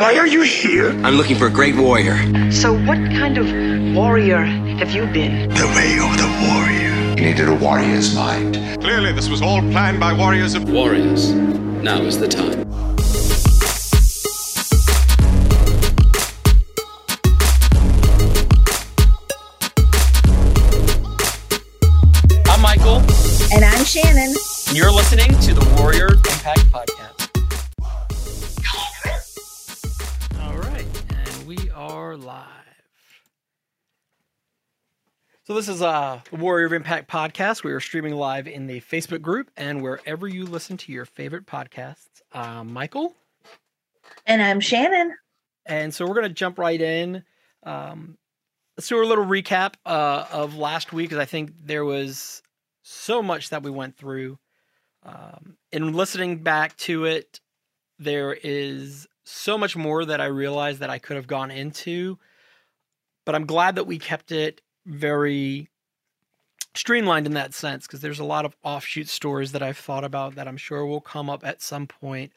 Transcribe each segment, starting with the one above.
Why are you here? I'm looking for a great warrior. So, what kind of warrior have you been? The way of the warrior. You needed a warrior's mind. Clearly, this was all planned by warriors of. Warriors. Now is the time. I'm Michael. And I'm Shannon. And you're listening to the Warrior Impact Podcast. Are live. So this is a Warrior of Impact podcast. We are streaming live in the Facebook group and wherever you listen to your favorite podcasts. I'm Michael. And I'm Shannon. And so we're going to jump right in. Um, let's do a little recap uh, of last week because I think there was so much that we went through. Um, in listening back to it, there is so much more that I realized that I could have gone into, but I'm glad that we kept it very streamlined in that sense because there's a lot of offshoot stories that I've thought about that I'm sure will come up at some point,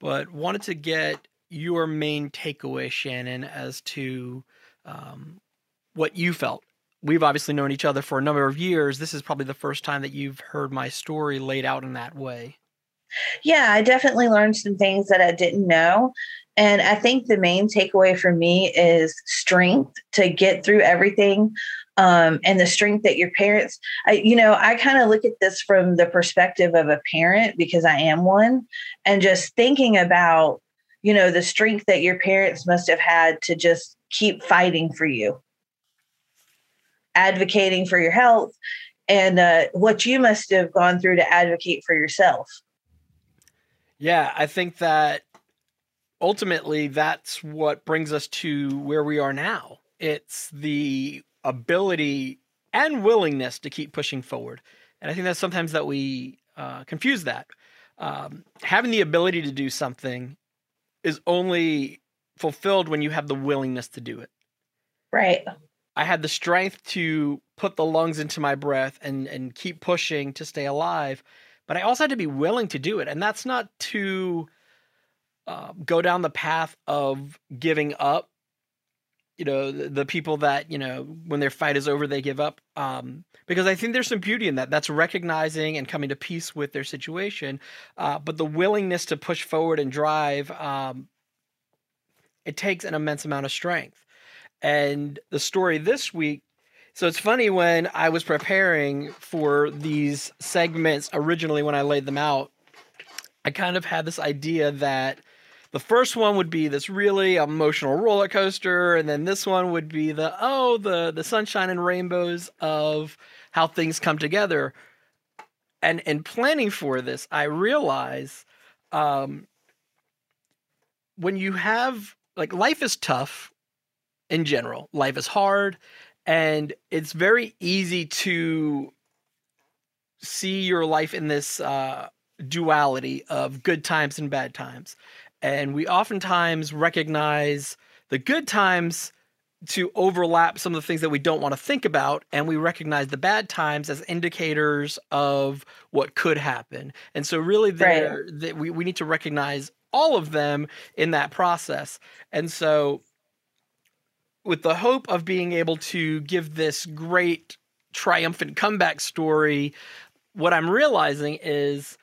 but wanted to get your main takeaway, Shannon, as to um, what you felt. We've obviously known each other for a number of years. This is probably the first time that you've heard my story laid out in that way. Yeah, I definitely learned some things that I didn't know. And I think the main takeaway for me is strength to get through everything um, and the strength that your parents, I, you know, I kind of look at this from the perspective of a parent because I am one and just thinking about, you know, the strength that your parents must have had to just keep fighting for you, advocating for your health, and uh, what you must have gone through to advocate for yourself. Yeah, I think that ultimately that's what brings us to where we are now. It's the ability and willingness to keep pushing forward. And I think that's sometimes that we uh, confuse that. Um, having the ability to do something is only fulfilled when you have the willingness to do it. Right. I had the strength to put the lungs into my breath and and keep pushing to stay alive, but I also had to be willing to do it, and that's not to uh, go down the path of giving up. You know, the, the, people that you know when their fight is over, they give up. Um, because I think there's some beauty in that. That's recognizing and coming to peace with their situation, uh, but the willingness to push forward and drive. Um, it takes an immense amount of strength. And the story this week so it's funny when I was preparing for these segments originally when I laid them out, I kind of had this idea that the first one would be this really emotional roller coaster, and then this one would be the oh the the sunshine and rainbows of how things come together. And in planning for this, I realize um, when you have like life is tough in general, life is hard and it's very easy to see your life in this uh, duality of good times and bad times. And we oftentimes recognize the good times to overlap some of the things that we don't want to think about and we recognize the bad times as indicators of what could happen. And so really there right. we, we need to recognize all of them in that process. And so with the hope of being able to give this great triumphant comeback story, what I'm realizing is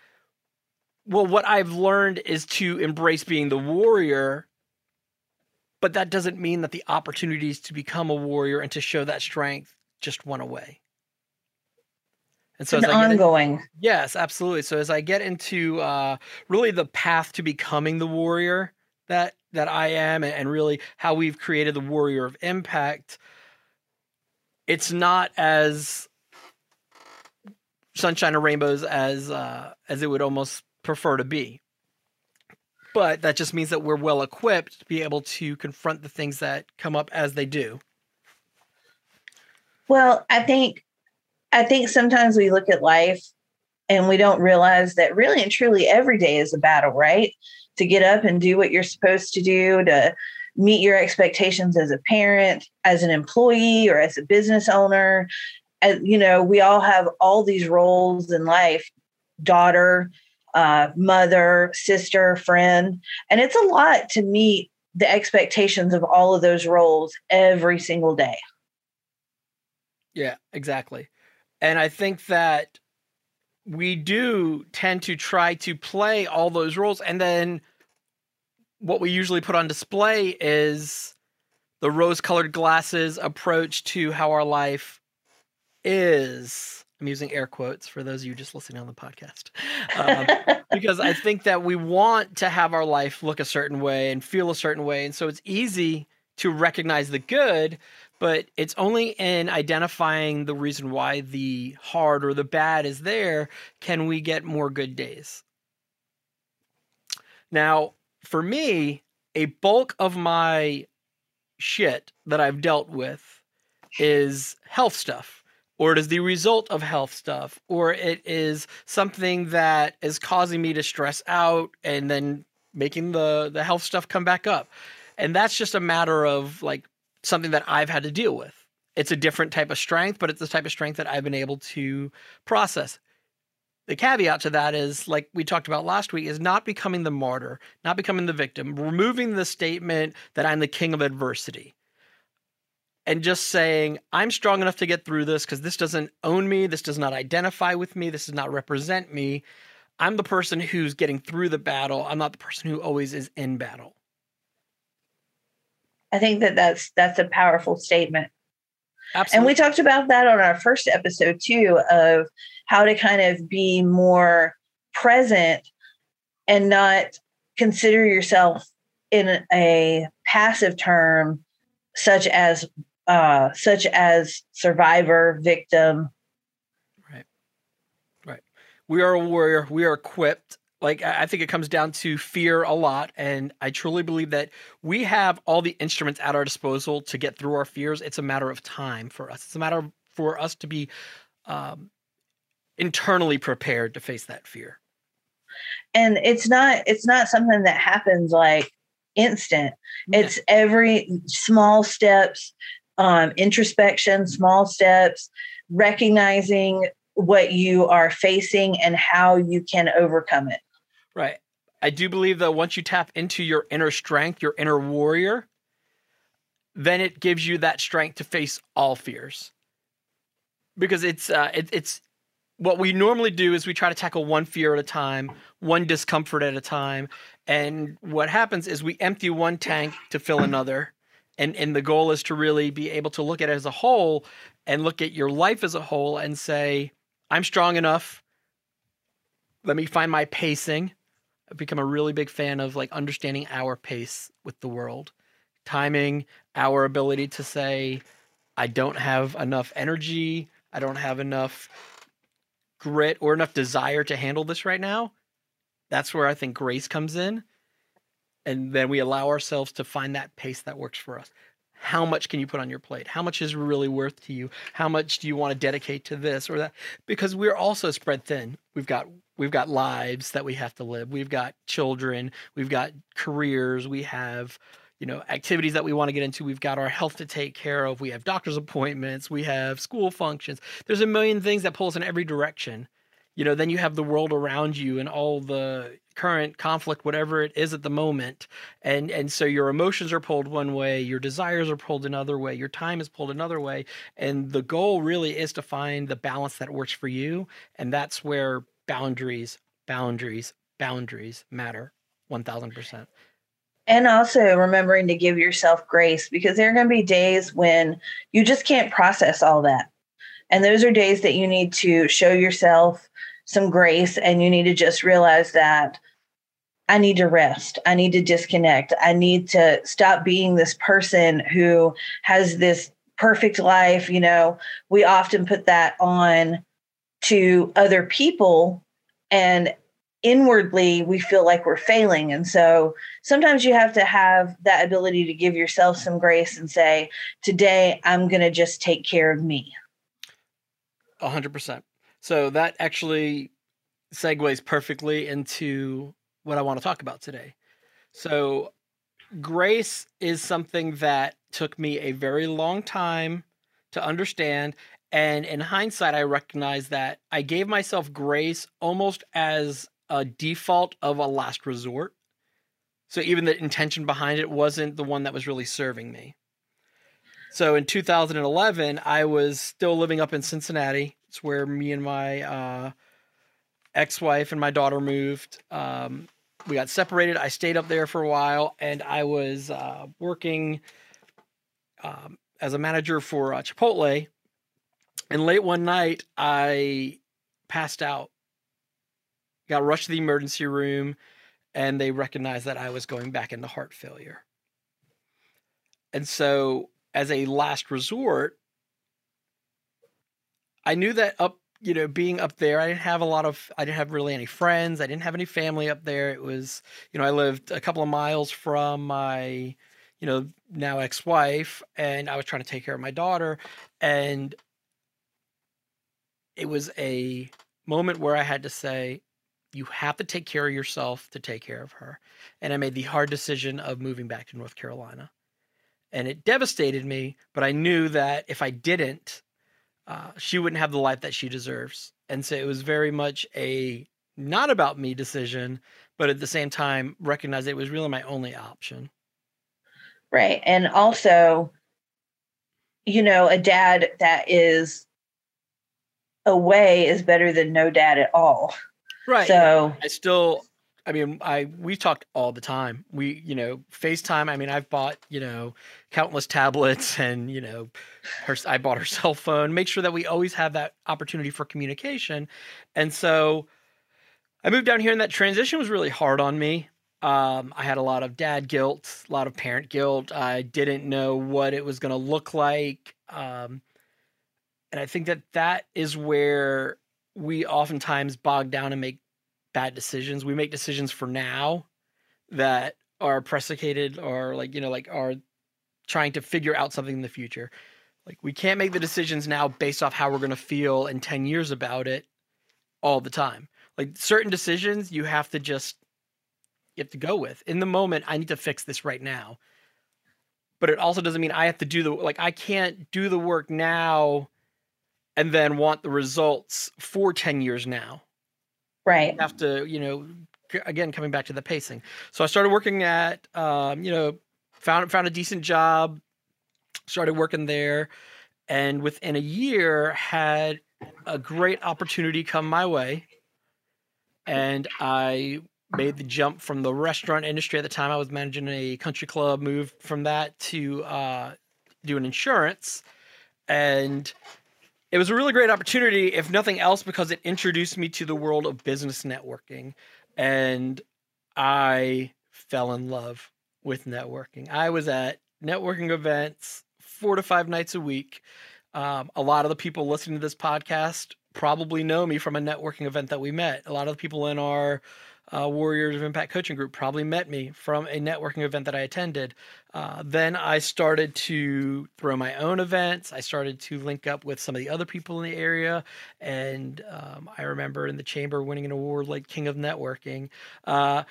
well, what I've learned is to embrace being the warrior, but that doesn't mean that the opportunities to become a warrior and to show that strength just went away. And so, it's ongoing. In, yes, absolutely. So, as I get into uh, really the path to becoming the warrior that that I am and really how we've created the Warrior of Impact, it's not as sunshine and rainbows as uh, as it would almost prefer to be. But that just means that we're well equipped to be able to confront the things that come up as they do. Well, I think I think sometimes we look at life and we don't realize that really and truly every day is a battle, right? to get up and do what you're supposed to do, to meet your expectations as a parent, as an employee, or as a business owner. As, you know, we all have all these roles in life daughter, uh, mother, sister, friend. And it's a lot to meet the expectations of all of those roles every single day. Yeah, exactly. And I think that we do tend to try to play all those roles. And then what we usually put on display is the rose colored glasses approach to how our life is. I'm using air quotes for those of you just listening on the podcast. Um, because I think that we want to have our life look a certain way and feel a certain way. And so it's easy to recognize the good, but it's only in identifying the reason why the hard or the bad is there can we get more good days. Now, for me, a bulk of my shit that I've dealt with is health stuff or it is the result of health stuff, or it is something that is causing me to stress out and then making the the health stuff come back up. And that's just a matter of like something that I've had to deal with. It's a different type of strength, but it's the type of strength that I've been able to process. The caveat to that is, like we talked about last week, is not becoming the martyr, not becoming the victim, removing the statement that I'm the king of adversity and just saying, I'm strong enough to get through this because this doesn't own me. This does not identify with me. This does not represent me. I'm the person who's getting through the battle. I'm not the person who always is in battle. I think that that's that's a powerful statement. Absolutely. And we talked about that on our first episode too of how to kind of be more present and not consider yourself in a passive term such as uh, such as survivor, victim. Right. Right. We are a warrior. We are equipped. Like, I think it comes down to fear a lot. And I truly believe that we have all the instruments at our disposal to get through our fears. It's a matter of time for us. It's a matter for us to be um, internally prepared to face that fear. And it's not, it's not something that happens like instant. It's every small steps um, introspection, small steps, recognizing what you are facing and how you can overcome it. Right. I do believe that once you tap into your inner strength, your inner warrior, then it gives you that strength to face all fears. Because it's uh, it, it's what we normally do is we try to tackle one fear at a time, one discomfort at a time, and what happens is we empty one tank to fill another and and the goal is to really be able to look at it as a whole and look at your life as a whole and say i'm strong enough let me find my pacing i've become a really big fan of like understanding our pace with the world. Timing our ability to say i don't have enough energy. I don't have enough grit or enough desire to handle this right now. That's where i think grace comes in. And then we allow ourselves to find that pace that works for us. How much can you put on your plate? How much is really worth to you? How much do you want to dedicate to this or that? Because we're also spread thin. We've got we've got lives that we have to live. We've got children. We've got careers. We have you know activities that we want to get into. We've got our health to take care of. We have doctor's appointments. We have school functions. There's a million things that pull us in every direction. You know then you have the world around you and all the current conflict whatever it is at the moment. And and so your emotions are pulled one way your desires are pulled another way your time is pulled another way. And the goal really is to find the balance that works for you. And that's where boundaries boundaries boundaries matter 1000% and also remembering to give yourself grace because there are going to be days when you just can't process all that and those are days that you need to show yourself some grace and you need to just realize that I need to rest. I need to disconnect. I need to stop being this person who has this perfect life. You know, we often put that on to other people and inwardly we feel like we're failing. And so sometimes you have to have that ability to give yourself some grace and say, today I'm going to just take care of me. A hundred percent. So that actually segues perfectly into what I want to talk about today. So, grace is something that took me a very long time to understand. And in hindsight, I recognize that I gave myself grace almost as a default of a last resort. So even the intention behind it wasn't the one that was really serving me. So in 2011, I was still living up in Cincinnati. It's where me and my uh, ex-wife and my daughter moved. Um, we got separated. I stayed up there for a while, and I was uh, working um, as a manager for uh, Chipotle. And late one night, I passed out. Got rushed to the emergency room, and they recognized that I was going back into heart failure. And so, as a last resort, I knew that up you know, being up there, I didn't have a lot of, I didn't have really any friends. I didn't have any family up there. It was, you know, I lived a couple of miles from my, you know, now ex wife, and I was trying to take care of my daughter. And it was a moment where I had to say, you have to take care of yourself to take care of her. And I made the hard decision of moving back to North Carolina. And it devastated me, but I knew that if I didn't, uh, she wouldn't have the life that she deserves. And so it was very much a not about me decision, but at the same time, recognize it was really my only option. Right. And also, you know, a dad that is away is better than no dad at all. Right. So I still I mean, I we talked all the time. We, you know, FaceTime. I mean, I've bought, you know, countless tablets and, you know, her I bought her cell phone, make sure that we always have that opportunity for communication. And so I moved down here and that transition was really hard on me. Um, I had a lot of dad guilt, a lot of parent guilt. I didn't know what it was going to look like. Um, and I think that that is where we oftentimes bog down and make bad decisions. We make decisions for now that are precipitated or like, you know, like are trying to figure out something in the future. Like we can't make the decisions now based off how we're going to feel in 10 years about it all the time. Like certain decisions you have to just you have to go with. In the moment, I need to fix this right now. But it also doesn't mean I have to do the like I can't do the work now and then want the results for 10 years now. Right. have to, you know, again coming back to the pacing. So I started working at, um, you know, found found a decent job, started working there, and within a year had a great opportunity come my way, and I made the jump from the restaurant industry at the time. I was managing a country club, moved from that to uh, doing insurance, and it was a really great opportunity, if nothing else, because it introduced me to the world of business networking. And I fell in love with networking. I was at networking events four to five nights a week. Um, a lot of the people listening to this podcast probably know me from a networking event that we met. A lot of the people in our uh, Warriors of Impact coaching group probably met me from a networking event that I attended. Uh, then I started to throw my own events. I started to link up with some of the other people in the area. And um, I remember in the chamber winning an award like King of Networking. Uh,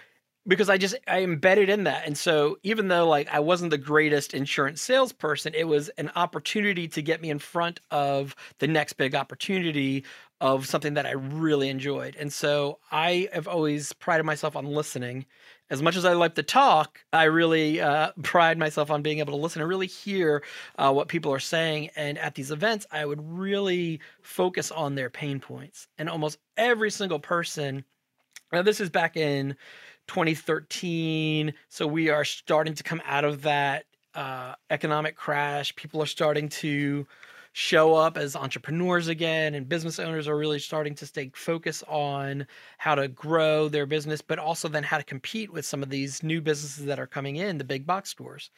because I just I embedded in that. And so even though like I wasn't the greatest insurance salesperson, it was an opportunity to get me in front of the next big opportunity of something that I really enjoyed. And so I have always prided myself on listening. As much as I like to talk, I really uh, pride myself on being able to listen and really hear uh, what people are saying. And at these events, I would really focus on their pain points. And almost every single person, now this is back in 2013. So we are starting to come out of that uh, economic crash. People are starting to show up as entrepreneurs again and business owners are really starting to stay focused on how to grow their business but also then how to compete with some of these new businesses that are coming in the big box stores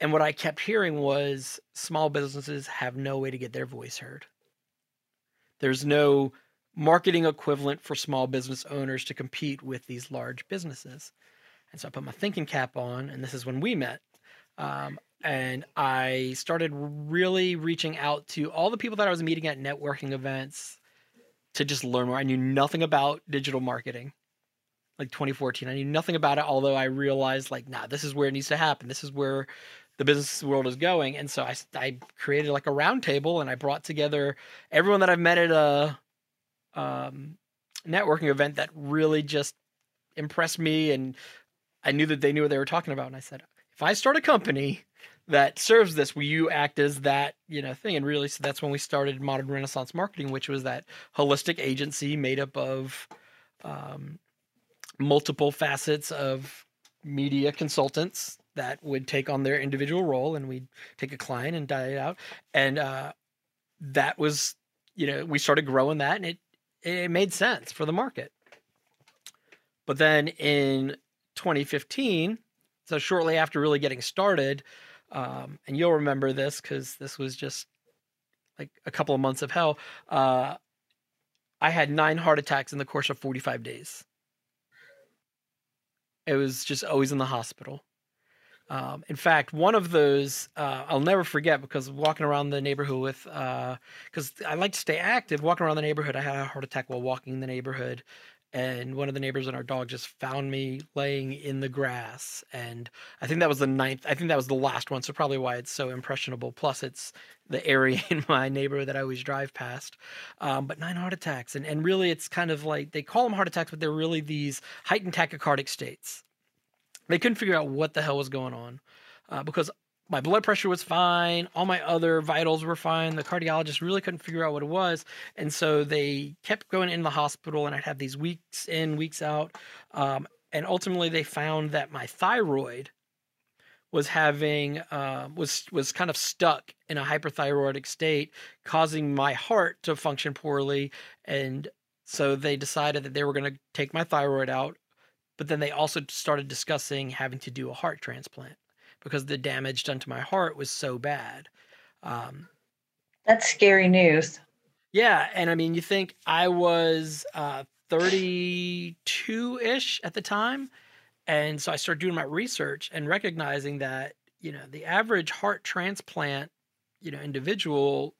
and what i kept hearing was small businesses have no way to get their voice heard there's no marketing equivalent for small business owners to compete with these large businesses and so i put my thinking cap on and this is when we met um, and I started really reaching out to all the people that I was meeting at networking events to just learn more. I knew nothing about digital marketing. Like 2014, I knew nothing about it. Although I realized, like, nah, this is where it needs to happen. This is where the business world is going. And so I, I created like a roundtable, and I brought together everyone that I've met at a um, networking event that really just impressed me and I knew that they knew what they were talking about. And I said, if I start a company that serves this, will you act as that, you know, thing? And really, so that's when we started Modern Renaissance Marketing, which was that holistic agency made up of um, multiple facets of media consultants that would take on their individual role and we'd take a client and die it out. And uh, that was, you know, we started growing that and it, it made sense for the market. But then in 2015, so shortly after really getting started, um, and you'll remember this because this was just like a couple of months of hell. Uh, I had nine heart attacks in the course of 45 days. It was just always in the hospital. Um, in fact, one of those uh, I'll never forget because walking around the neighborhood with, because uh, I like to stay active. Walking around the neighborhood, I had a heart attack while walking the neighborhood, and one of the neighbors and our dog just found me laying in the grass and i think that was the ninth i think that was the last one so probably why it's so impressionable. Plus it's the area in my neighborhood that i always drive past. Um, but nine heart attacks and, and really it's kind of like they call them heart attacks but they're really these heightened tachycardic states they couldn't figure out what the hell was going on uh, because my blood pressure was fine. All my other vitals were fine. The cardiologist really couldn't figure out what it was. And so they kept going in the hospital, and I'd have these weeks in, weeks out. Um, and ultimately, they found that my thyroid was having uh, was was kind of stuck in a hyperthyroidic state, causing my heart to function poorly. And so they decided that they were going to take my thyroid out, but then they also started discussing having to do a heart transplant because the damage done to my heart was so bad. Um, That's scary news. Yeah, and I mean, you think I was uh, 32 ish at the time, and so I started doing my research and recognizing that you know the average heart transplant, you know, individual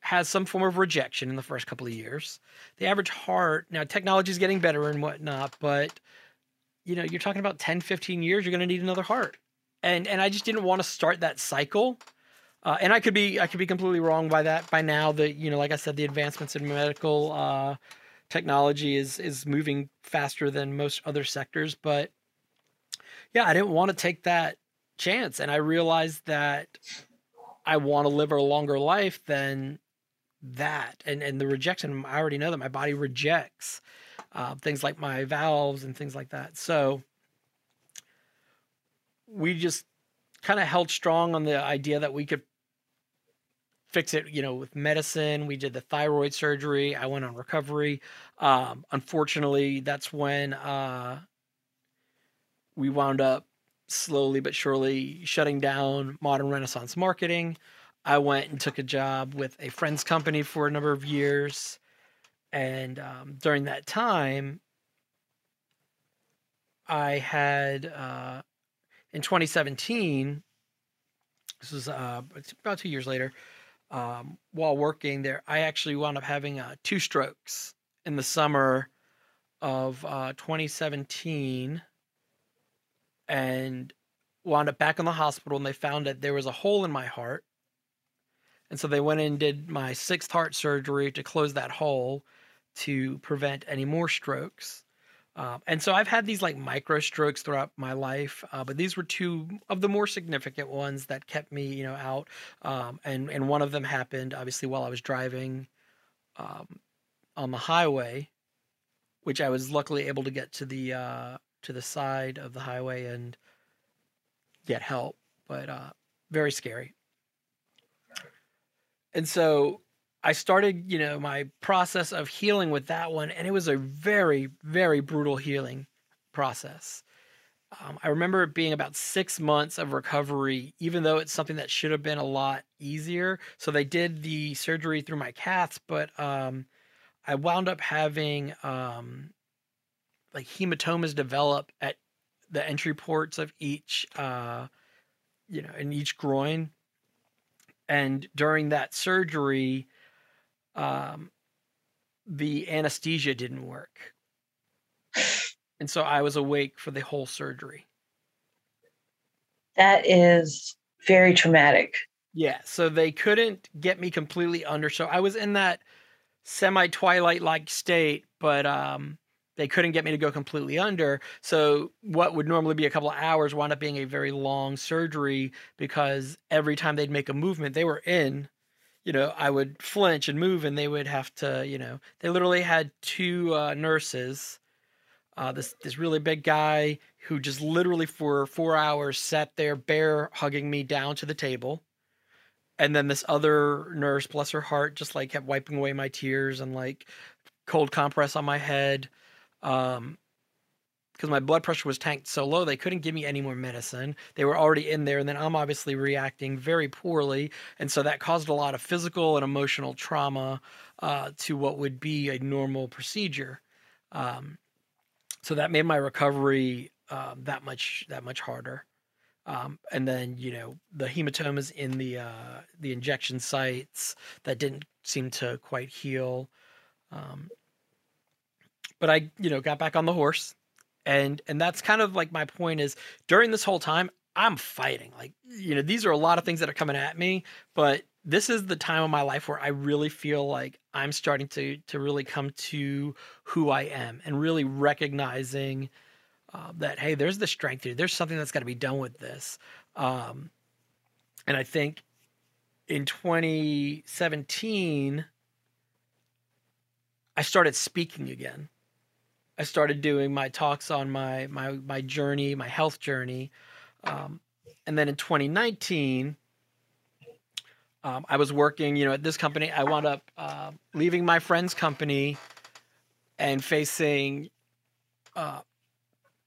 has some form of rejection in the first couple of years. The average heart now technology is getting better and whatnot, but you know you're talking about 10 15 years you're going to need another heart and and I just didn't want to start that cycle. Uh, and I could be I could be completely wrong by that by now. That you know, like I said, the advancements in medical uh, technology is is moving faster than most other sectors. But yeah, I didn't want to take that chance, and I realized that I want to live a longer life than that. And and the rejection, I already know that my body rejects uh, things like my valves and things like that. So we just kind of held strong on the idea that we could fix it, you know, with medicine. We did the thyroid surgery. I went on recovery. Um, unfortunately, that's when uh, we wound up slowly but surely shutting down modern Renaissance marketing. I went and took a job with a friend's company for a number of years. And um, during that time, I had uh, in 2017, this was uh, about two years later, um, while working there, I actually wound up having uh, two strokes in the summer of uh, 2017 and wound up back in the hospital and they found that there was a hole in my heart. And so they went and did my sixth heart surgery to close that hole to prevent any more strokes. Um, and so I've had these like micro strokes throughout my life, uh, but these were two of the more significant ones that kept me, you know, out. Um, and and one of them happened obviously while I was driving um, on the highway, which I was luckily able to get to the uh, to the side of the highway and get help, but uh, very scary. And so I started, you know, my process of healing with that one, and it was a very, very brutal healing process. Um, I remember it being about six months of recovery, even though it's something that should have been a lot easier. So they did the surgery through my caths, but um, I wound up having um, like hematomas develop at the entry ports of each, uh, you know, in each groin. And during that surgery, um, the anesthesia didn't work. And so I was awake for the whole surgery. That is very traumatic. Yeah. So they couldn't get me completely under. So I was in that semi twilight like state, but um, they couldn't get me to go completely under. So what would normally be a couple of hours wound up being a very long surgery because every time they'd make a movement, they were in. You know, I would flinch and move, and they would have to. You know, they literally had two uh, nurses. Uh, this this really big guy who just literally for four hours sat there, bear hugging me down to the table, and then this other nurse, bless her heart, just like kept wiping away my tears and like cold compress on my head um, because my blood pressure was tanked so low they couldn't give me any more medicine. They were already in there and then i'm obviously reacting very poorly and so that caused a lot of physical and emotional trauma uh, to what would be a normal procedure. Um, so that made my recovery uh, that much that much harder. Um, and then you know the hematomas in the uh, the injection sites that didn't seem to quite heal. Um, but I, you know, got back on the horse. And and that's kind of like my point is during this whole time, I'm fighting. Like, you know, these are a lot of things that are coming at me, but this is the time of my life where I really feel like I'm starting to to really come to who I am and really recognizing uh, that hey, there's the strength here. There's something that's got to be done with this. Um, and I think in 2017, I started speaking again. I started doing my talks on my my my journey, my health journey, um, and then in 2019, um, I was working, you know, at this company. I wound up uh, leaving my friend's company and facing uh,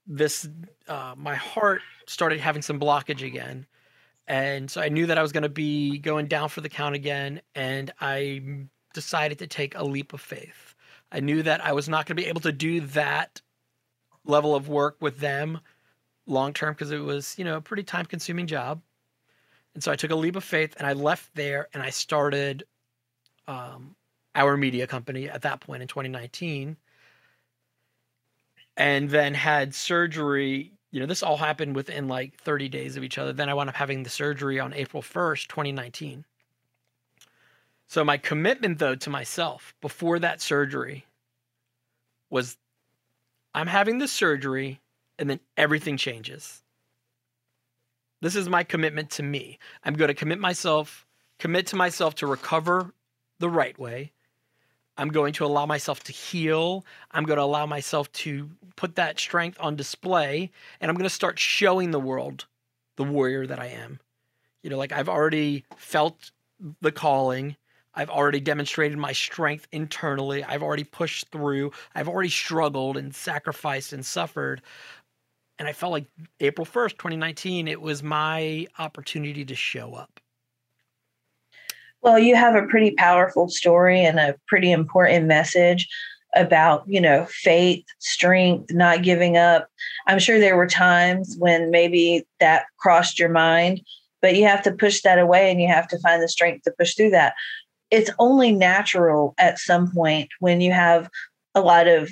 this. Uh, my heart started having some blockage again, and so I knew that I was going to be going down for the count again, and I decided to take a leap of faith. I knew that I was not going to be able to do that level of work with them long term because it was, you know, a pretty time consuming job. And so I took a leap of faith and I left there and I started um, our media company at that point in 2019 and then had surgery. You know, this all happened within like 30 days of each other. Then I wound up having the surgery on April 1st, 2019. So my commitment though to myself before that surgery was I'm having this surgery and then everything changes. This is my commitment to me. I'm going to commit myself, commit to myself to recover the right way. I'm going to allow myself to heal. I'm going to allow myself to put that strength on display and I'm going to start showing the world the warrior that I am. You know, like I've already felt the calling. I've already demonstrated my strength internally. I've already pushed through. I've already struggled and sacrificed and suffered. And I felt like April 1st, 2019, it was my opportunity to show up. Well, you have a pretty powerful story and a pretty important message about, you know, faith, strength, not giving up. I'm sure there were times when maybe that crossed your mind, but you have to push that away and you have to find the strength to push through that it's only natural at some point when you have a lot of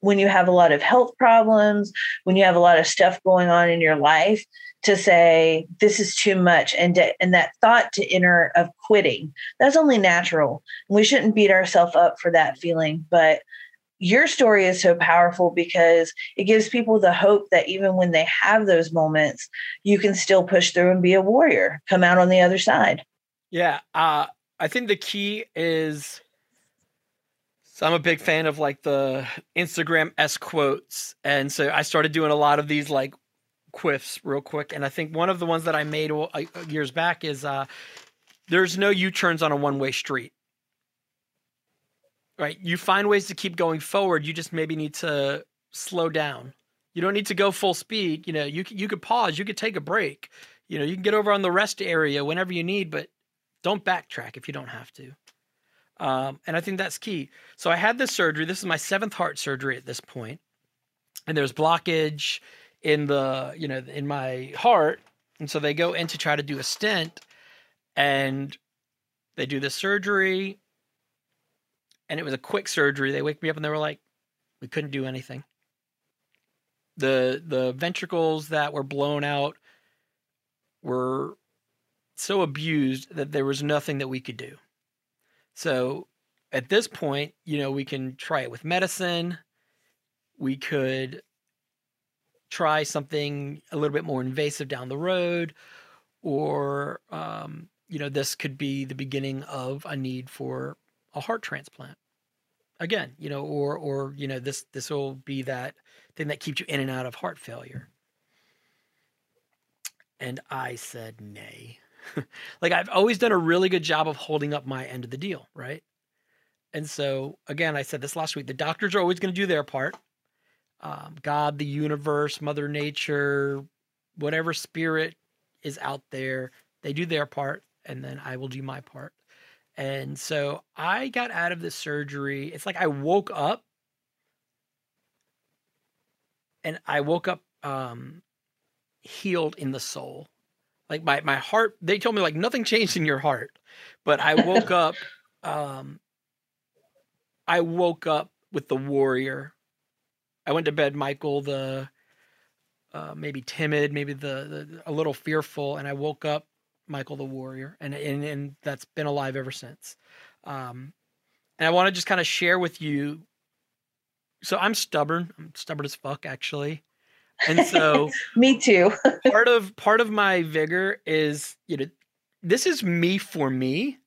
when you have a lot of health problems when you have a lot of stuff going on in your life to say this is too much and to, and that thought to enter of quitting. That's only natural. We shouldn't beat ourselves up for that feeling but your story is so powerful because it gives people the hope that even when they have those moments you can still push through and be a warrior come out on the other side. Yeah uh I think the key is so I'm a big fan of like the Instagram S quotes. And so I started doing a lot of these like quiffs real quick. And I think one of the ones that I made years back is uh, there's no U turns on a one way street. Right? You find ways to keep going forward. You just maybe need to slow down. You don't need to go full speed. You know, you you could pause. You could take a break. You know, you can get over on the rest area whenever you need, but don't backtrack if you don't have to. Um, and I think that's key. So I had this surgery. This is my seventh heart surgery at this point, and there's blockage in the you know in my heart, and so they go in to try to do a stent, and they do the surgery, and it was a quick surgery. They wake me up and they were like, "We couldn't do anything." The the ventricles that were blown out were so abused that there was nothing that we could do. So at this point, you know, we can try it with medicine. We could try something a little bit more invasive down the road, or um, you know, this could be the beginning of a need for a heart transplant. Again, you know, or or you know, this this will be that thing that keeps you in and out of heart failure. And I said nay. like I've always done a really good job of holding up my end of the deal, right? And so again, I said this last week, the doctors are always going to do their part. Um, God, the universe, Mother Nature, whatever spirit is out there, they do their part, and then I will do my part. And so I got out of the surgery. It's like I woke up and I woke up um, healed in the soul. Like my my heart, they told me like nothing changed in your heart, but I woke up. Um, I woke up with the warrior. I went to bed, Michael, the uh, maybe timid, maybe the, the a little fearful, and I woke up Michael the warrior, and and and that's been alive ever since. Um, and I want to just kind of share with you. So I'm stubborn. I'm stubborn as fuck, actually. And so me too. part of part of my vigor is, you know, this is me for me.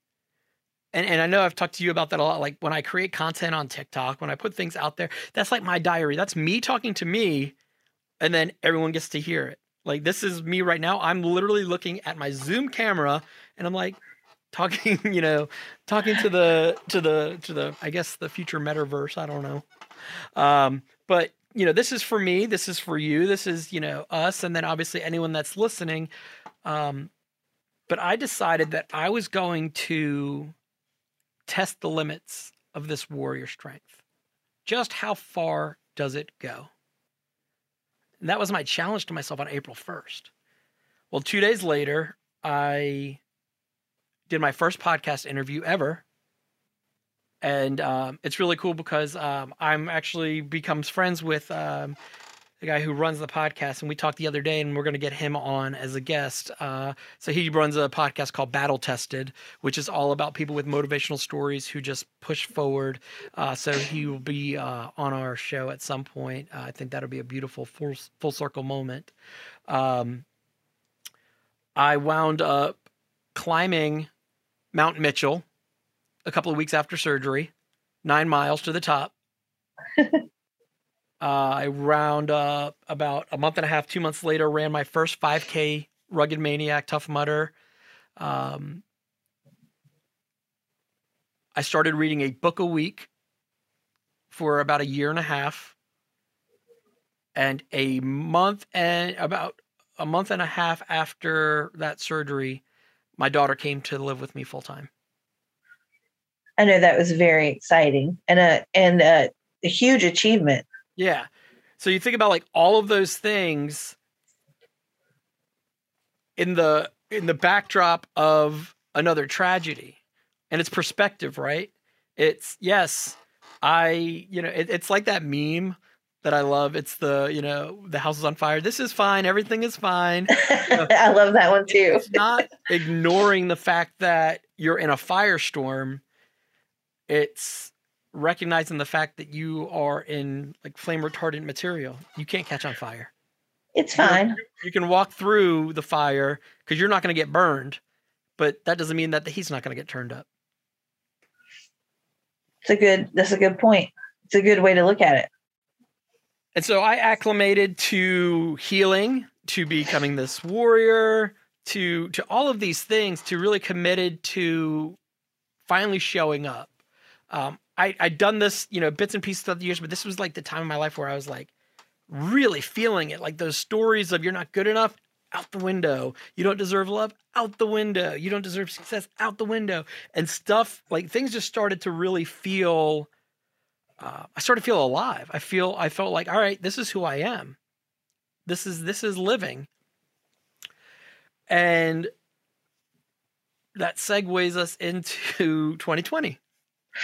And and I know I've talked to you about that a lot. Like when I create content on TikTok, when I put things out there, that's like my diary. That's me talking to me, and then everyone gets to hear it. Like this is me right now. I'm literally looking at my Zoom camera and I'm like talking, you know, talking to the to the to the I guess the future metaverse. I don't know. Um, but you know, this is for me, this is for you, this is, you know, us, and then obviously anyone that's listening. Um, but I decided that I was going to test the limits of this warrior strength. Just how far does it go? And that was my challenge to myself on April 1st. Well, two days later, I did my first podcast interview ever and um, it's really cool because um, I'm actually becomes friends with um, the guy who runs the podcast, and we talked the other day, and we're going to get him on as a guest. Uh, so he runs a podcast called Battle Tested, which is all about people with motivational stories who just push forward. Uh, so he will be uh, on our show at some point. Uh, I think that'll be a beautiful full full circle moment. Um, I wound up climbing Mount Mitchell a couple of weeks after surgery, nine miles to the top. uh, I round up about a month and a half, two months later, ran my first 5K rugged maniac, tough mudder. Um, I started reading a book a week for about a year and a half. And a month and about a month and a half after that surgery, my daughter came to live with me full time. I know that was very exciting and a and a, a huge achievement. Yeah. So you think about like all of those things in the in the backdrop of another tragedy. And it's perspective right? It's yes i you know it, it's like that meme that i love. It's the you know the house is on fire. This is fine. Everything is fine. You know, i love that one too. it's not ignoring the fact that you're in a firestorm it's recognizing the fact that you are in like flame retardant material. You can't catch on fire. It's fine. You, you can walk through the fire because you're not going to get burned, but that doesn't mean that the heat's not going to get turned up. It's a good. That's a good point. It's a good way to look at it. And so I acclimated to healing, to becoming this warrior, to to all of these things, to really committed to finally showing up um, I I'd done this, you know, bits and pieces throughout the years, but this was like the time of my life where I was like really feeling it. Like those stories of you're not good enough, out the window. You don't deserve love, out the window. You don't deserve success, out the window. And stuff like things just started to really feel. Uh, I started to feel alive. I feel I felt like, all right, this is who I am. This is this is living. And that segues us into 2020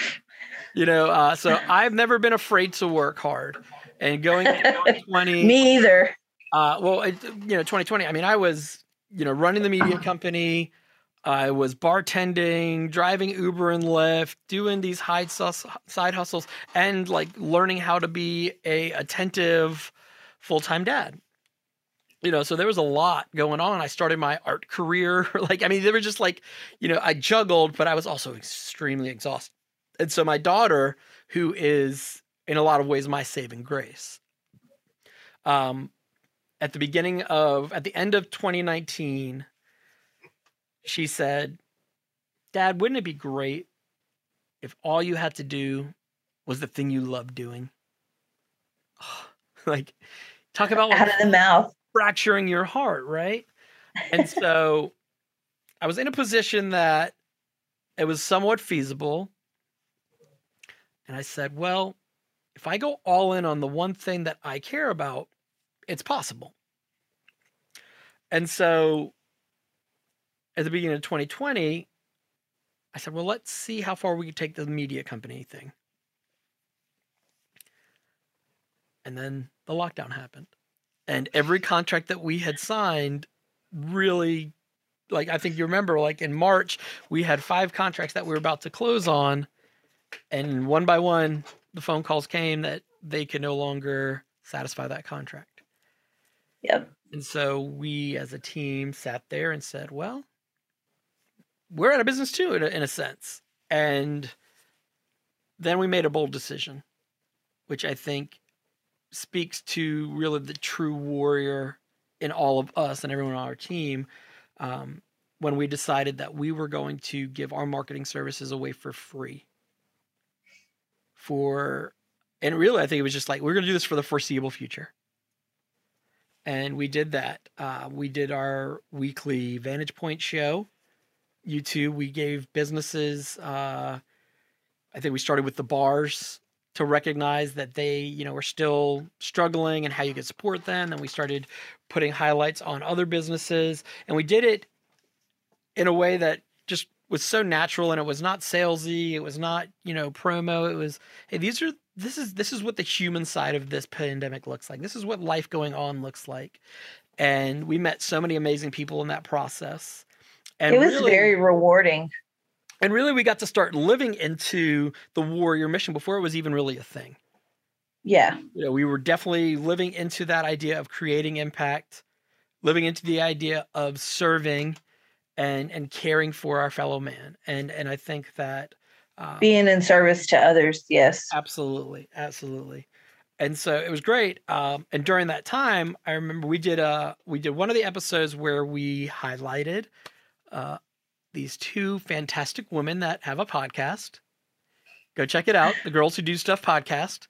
you know, uh, so I've never been afraid to work hard. And going twenty, me either. Uh, well, it, you know, 2020. I mean, I was, you know, running the media company. I was bartending, driving Uber and Lyft, doing these hide sus- side hustles, and like learning how to be a attentive full time dad. You know, so there was a lot going on. I started my art career. Like, I mean, they were just like, you know, I juggled, but I was also extremely exhausted. And so my daughter, who is in a lot of ways my saving grace, um, at the beginning of, at the end of 2019, she said, Dad, wouldn't it be great if all you had to do was the thing you love doing? like, talk about out of the mouth. fracturing your heart, right? And so I was in a position that it was somewhat feasible. And I said, well, if I go all in on the one thing that I care about, it's possible. And so at the beginning of 2020, I said, well, let's see how far we can take the media company thing. And then the lockdown happened. And every contract that we had signed really, like, I think you remember, like in March, we had five contracts that we were about to close on. And one by one, the phone calls came that they could no longer satisfy that contract. Yep. And so we as a team sat there and said, well, we're out of business too, in a, in a sense. And then we made a bold decision, which I think speaks to really the true warrior in all of us and everyone on our team. Um, when we decided that we were going to give our marketing services away for free. For, and really, I think it was just like, we're going to do this for the foreseeable future and we did that. Uh, we did our weekly Vantage Point show. YouTube, we gave businesses. Uh, I think we started with the bars to recognize that they, you know, were still struggling and how you could support them. Then we started putting highlights on other businesses, and we did it in a way that just was so natural and it was not salesy it was not you know promo it was hey these are this is this is what the human side of this pandemic looks like this is what life going on looks like and we met so many amazing people in that process and it was really, very rewarding. and really we got to start living into the warrior mission before it was even really a thing Yeah. you know we were definitely living into that idea of creating impact living into the idea of serving and and caring for our fellow man and and i think that uh, Being in service to others. Yes. absolutely absolutely and so it was great um, and during that time i remember we did uh we did one of the episodes where we highlighted uh these two fantastic women that have a podcast go check it out the girls who do stuff podcast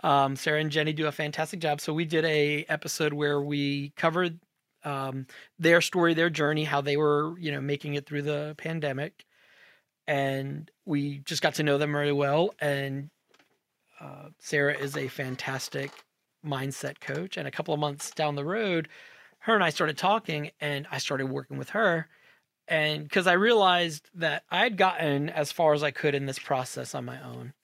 um, sarah and jenny do a fantastic job so we did a episode where we covered um, their story their journey how they were you know making it through the pandemic and we just got to know them really well and uh, sarah is a fantastic mindset coach and a couple of months down the road her and i started talking and i started working with her and because i realized that i had gotten as far as i could in this process on my own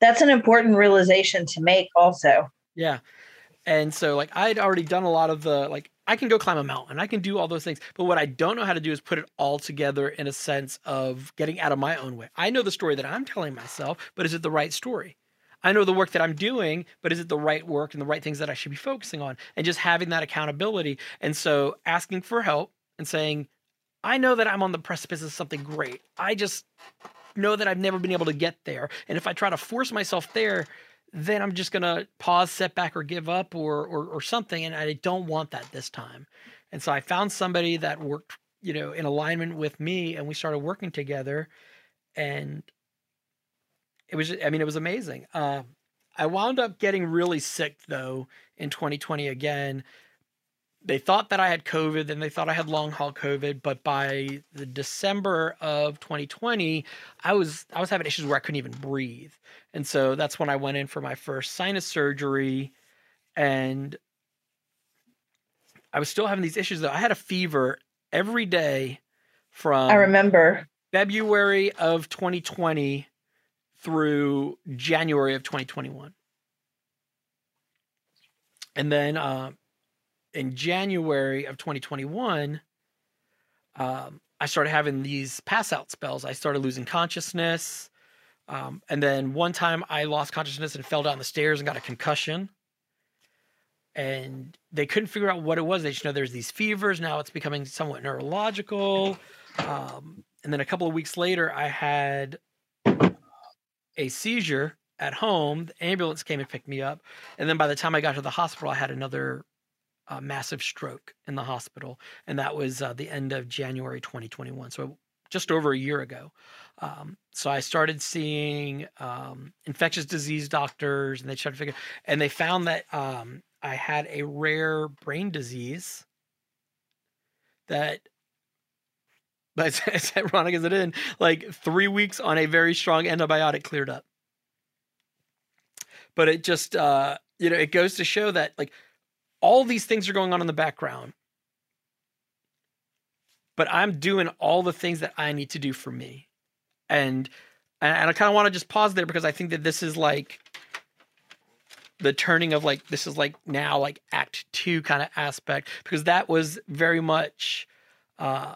That's an important realization to make also. Yeah. And so like I'd already done a lot of the like I can go climb a mountain, I can do all those things, but what I don't know how to do is put it all together in a sense of getting out of my own way. I know the story that I'm telling myself, but is it the right story? I know the work that I'm doing, but is it the right work and the right things that I should be focusing on? And just having that accountability. And so asking for help and saying, I know that I'm on the precipice of something great. I just know that I've never been able to get there. And if I try to force myself there, then I'm just gonna pause, set back, or give up, or, or or something. And I don't want that this time. And so I found somebody that worked, you know, in alignment with me, and we started working together. And it was, I mean, it was amazing. Uh, I wound up getting really sick though in 2020 again. They thought that I had COVID then they thought I had long haul COVID, but by the December of 2020, I was I was having issues where I couldn't even breathe. And so that's when I went in for my first sinus surgery and I was still having these issues though. I had a fever every day from I remember. February of 2020 through January of 2021. And then uh, in January of 2021, um, I started having these pass out spells. I started losing consciousness. Um, and then one time I lost consciousness and fell down the stairs and got a concussion. And they couldn't figure out what it was. They just know there's these fevers. Now it's becoming somewhat neurological. Um, and then a couple of weeks later, I had a seizure at home. The ambulance came and picked me up. And then by the time I got to the hospital, I had another uh, massive stroke in the hospital. And that was uh, the end of January 2021. So just over a year ago. Um, so I started seeing um, infectious disease doctors, and they tried to figure, and they found that um, I had a rare brain disease that but as ironic as it is, like three weeks on a very strong antibiotic cleared up. But it just, uh, you know, it goes to show that like all these things are going on in the background, but I'm doing all the things that I need to do for me, and and I kind of want to just pause there because I think that this is like the turning of like this is like now like act two kind of aspect because that was very much uh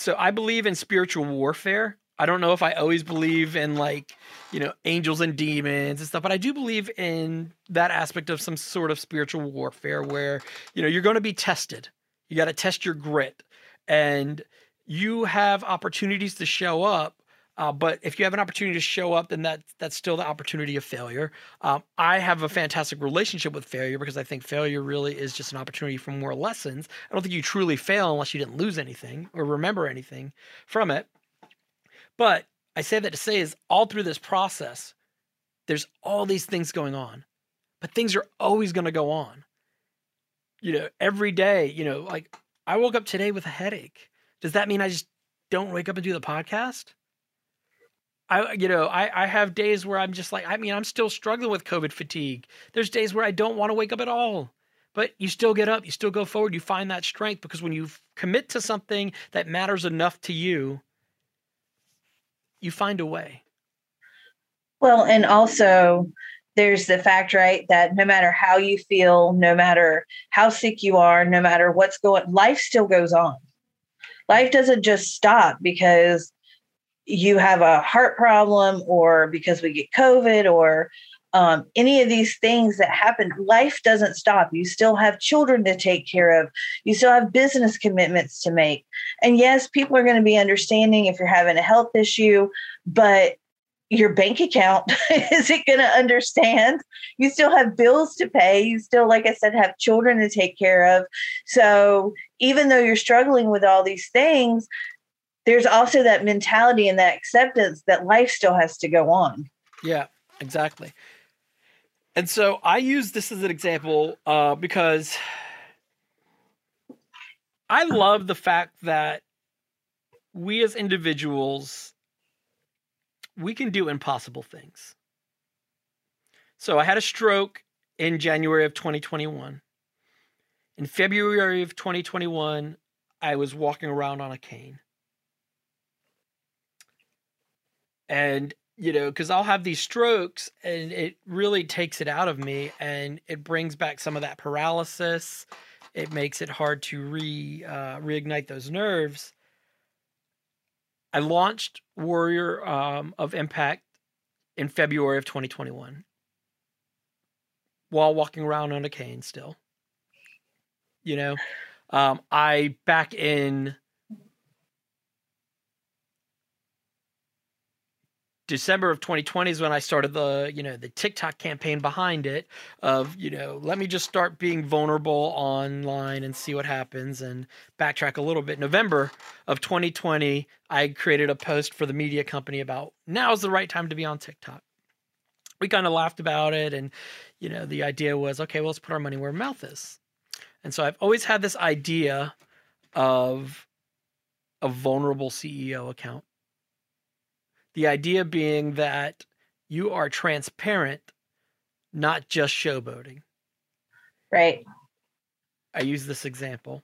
so I believe in spiritual warfare. I don't know if I always believe in like, you know, angels and demons and stuff, but I do believe in that aspect of some sort of spiritual warfare where, you know, you're going to be tested. You got to test your grit and you have opportunities to show up uh, but if you have an opportunity to show up, then that that's still the opportunity of failure. Um, I have a fantastic relationship with failure because I think failure really is just an opportunity for more lessons. I don't think you truly fail unless you didn't lose anything or remember anything from it. But I say that to say is all through this process, there's all these things going on, but things are always going to go on. You know, every day, you know, like I woke up today with a headache. Does that mean I just don't wake up and do the podcast? I, you know, I, I have days where I'm just like, I mean, I'm still struggling with COVID fatigue. There's days where I don't want to wake up at all, but you still get up, you still go forward, you find that strength because when you commit to something that matters enough to you, you find a way. Well, and also there's the fact, right, that no matter how you feel, no matter how sick you are, no matter what's going, life still goes on. Life doesn't just stop because you have a heart problem or because we get COVID or um, any of these things that happen, life doesn't stop. You still have children to take care of. You still have business commitments to make. And yes, people are going to be understanding if you're having a health issue, but your bank account is it going to understand? You still have bills to pay. You still, like I said, have children to take care of. So even though you're struggling with all these things, there's also that mentality and that acceptance that life still has to go on. Yeah, exactly. And so I use this as an example uh, because I love the fact that we as individuals we can do impossible things. So I had a stroke in January of 2021. In February of 2021, I was walking around on a cane. and you know because i'll have these strokes and it really takes it out of me and it brings back some of that paralysis. It makes it hard to re uh, reignite those nerves. I launched warrior um, of impact in february of 2021 while walking around on a cane still. You know um, i back in December of 2020 is when I started the, you know, the TikTok campaign behind it of, you know, let me just start being vulnerable online and see what happens and backtrack a little bit. November of 2020, I created a post for the media company about now is the right time to be on TikTok. We kind of laughed about it and, you know, the idea was, okay, well, let's put our money where our mouth is. And so I've always had this idea of a vulnerable CEO account the idea being that you are transparent, not just showboating. Right. I use this example.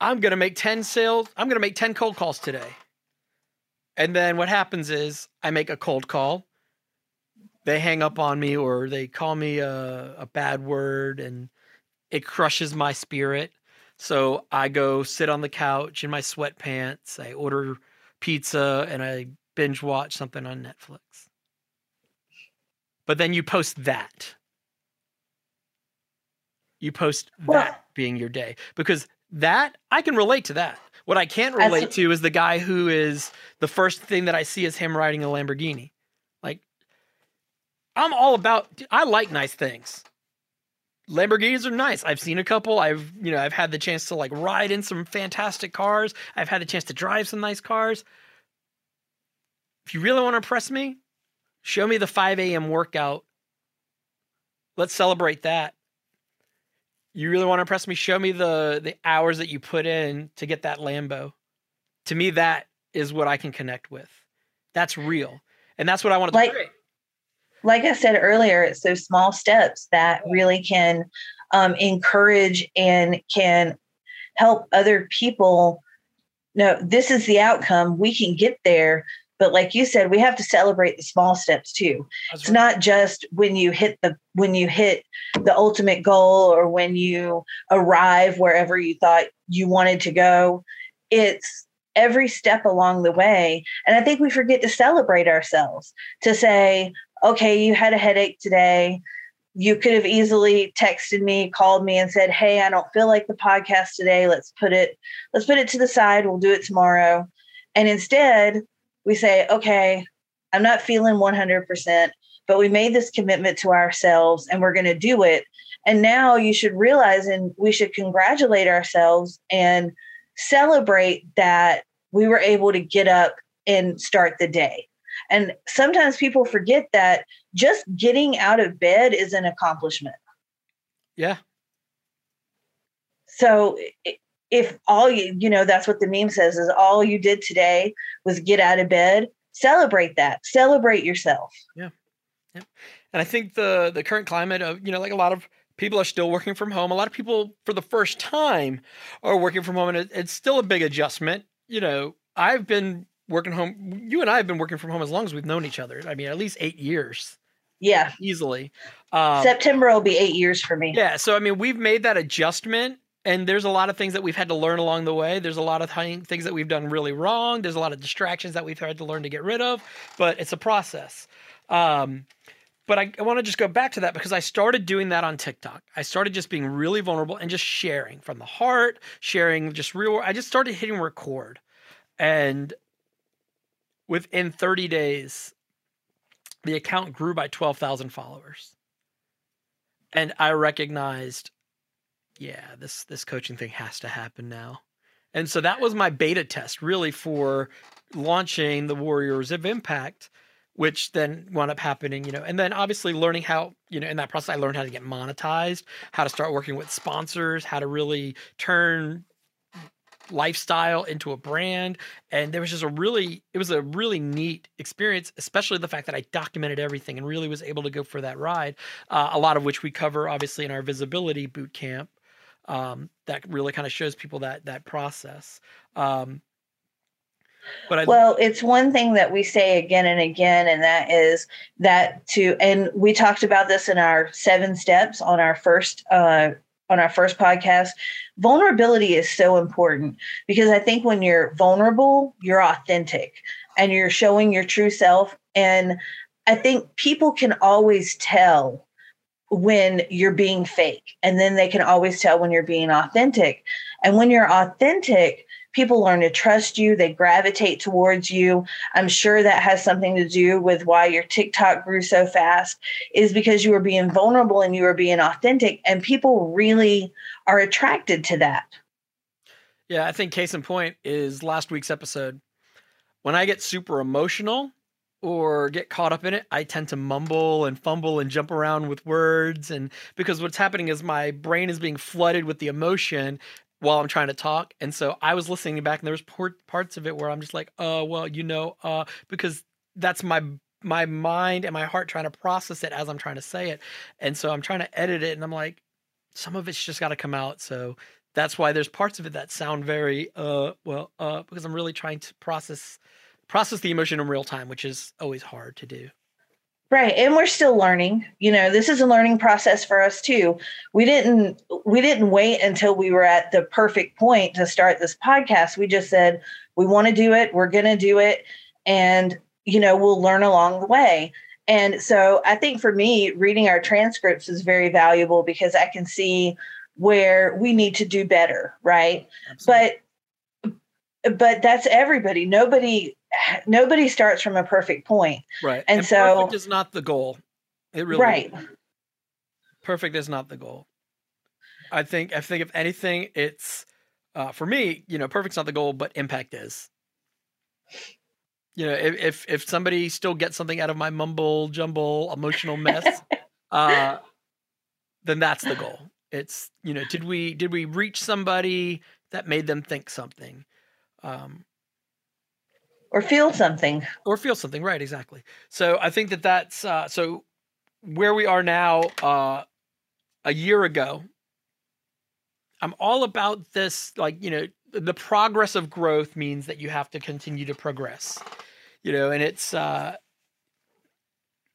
I'm going to make 10 sales. I'm going to make 10 cold calls today. And then what happens is I make a cold call. They hang up on me or they call me a, a bad word and it crushes my spirit. So I go sit on the couch in my sweatpants. I order pizza and I binge watch something on Netflix. But then you post that. You post Well- that being your day because that I can relate to that. What I can't relate to is the guy who is the first thing that I see is him riding a Lamborghini. Like I'm all about I like nice things. Lamborghinis are nice. I've seen a couple. I've, you know, I've had the chance to like ride in some fantastic cars. I've had the chance to drive some nice cars. If you really want to impress me, show me the 5 a.m. workout. Let's celebrate that. You really want to impress me? Show me the the hours that you put in to get that Lambo. To me, that is what I can connect with. That's real, and that's what I want to Like-. Like I said earlier, it's those small steps that really can um, encourage and can help other people know this is the outcome. We can get there. But like you said, we have to celebrate the small steps too. That's It's right. not just when you hit the when you hit the ultimate goal or when you arrive wherever you thought you wanted to go. It's every step along the way. And I think we forget to celebrate ourselves to say, okay, you had a headache today. You could have easily texted me, called me, and said, Hey, I don't feel like the podcast today. Let's put it, let's put it to the side. We'll do it tomorrow. And instead, we say, Okay, I'm not feeling 100%, but we made this commitment to ourselves and we're going to do it. And now you should realize and we should congratulate ourselves and celebrate that we were able to get up and start the day. And sometimes people forget that just getting out of bed is an accomplishment. Yeah, So if all you, you know, that's what the meme says is all you did today was get out of bed, celebrate that. Celebrate yourself. Yeah. And I think the the current climate of you know like a lot of people are still working from home. A lot of people for the first time are working from home, and it, it's still a big adjustment. You know, I've been working home. You and I have been working from home as long as we've known each other. I mean, at least eight years Yeah. easily. Um, September will be eight years for me. yeah, so I mean, we've made that adjustment, and there's a lot of things that we've had to learn along the way. There's a lot of thi- things that we've done really wrong. There's a lot of distractions that we've had to learn to get rid of, but it's a process. Um, but I, I want to just go back to that because I started doing that on TikTok. I started just being really vulnerable and just sharing from the heart, sharing just real. I just started hitting record, and within 30 days, the account grew by 12,000 followers. And I recognized, yeah, this this coaching thing has to happen now. And so that was my beta test really for launching the Warriors of Impact, which then wound up happening, you know, and then obviously learning how, you know, in that process I learned how to get monetized, how to start working with sponsors, how to really turn lifestyle into a brand and there was just a really it was a really neat experience especially the fact that i documented everything and really was able to go for that ride uh, a lot of which we cover obviously in our visibility boot camp um, that really kind of shows people that that process um, but I, Well, it's one thing that we say again and again, and that is that to, and we talked about this in our seven steps on our first, uh, on our first podcast. Vulnerability is so important because I think when you're vulnerable, you're authentic and you're showing your true self. And I think people can always tell when you're being fake, and then they can always tell when you're being authentic. And when you're authentic, people learn to trust you. They gravitate towards you. I'm sure that has something to do with why your tiktok grew so fast is because you were being vulnerable and you were being authentic and people really are attracted to that. Yeah i think case in point is last week's episode. When i get super emotional or get caught up in it, I tend to mumble and fumble and jump around with words. And because what's happening is my brain is being flooded with the emotion while I'm trying to talk. And so I was listening back and there was por- parts of it where I'm just like, uh, well, you know, uh, because that's my my mind and my heart trying to process it as I'm trying to say it. And so I'm trying to edit it and I'm like, some of it's just got to come out. So that's why there's parts of it that sound very uh well uh because I'm really trying to process process the emotion in real time, which is always hard to do. Right. And we're still learning. You know, this is a learning process for us too. We didn't we didn't wait until we were at the perfect point to start this podcast. We just said we want to do it, we're going to do it and you know, we'll learn along the way. And so I think for me reading our transcripts is very valuable because I can see where we need to do better, right? Absolutely. But but that's everybody. Nobody nobody starts from a perfect point. Right. And, and so perfect is not the goal. It really Right. Is. Perfect is not the goal. I think I think if anything, it's uh, for me, you know, perfect's not the goal, but impact is. You know, if if, if somebody still gets something out of my mumble jumble emotional mess, uh, then that's the goal. It's you know, did we did we reach somebody that made them think something? Um, or feel something. Or feel something right exactly. So i think that that's uh, so where we are now uh, a year ago i'm all about this like you know the progress of growth means that you have to continue to progress you know and it's uh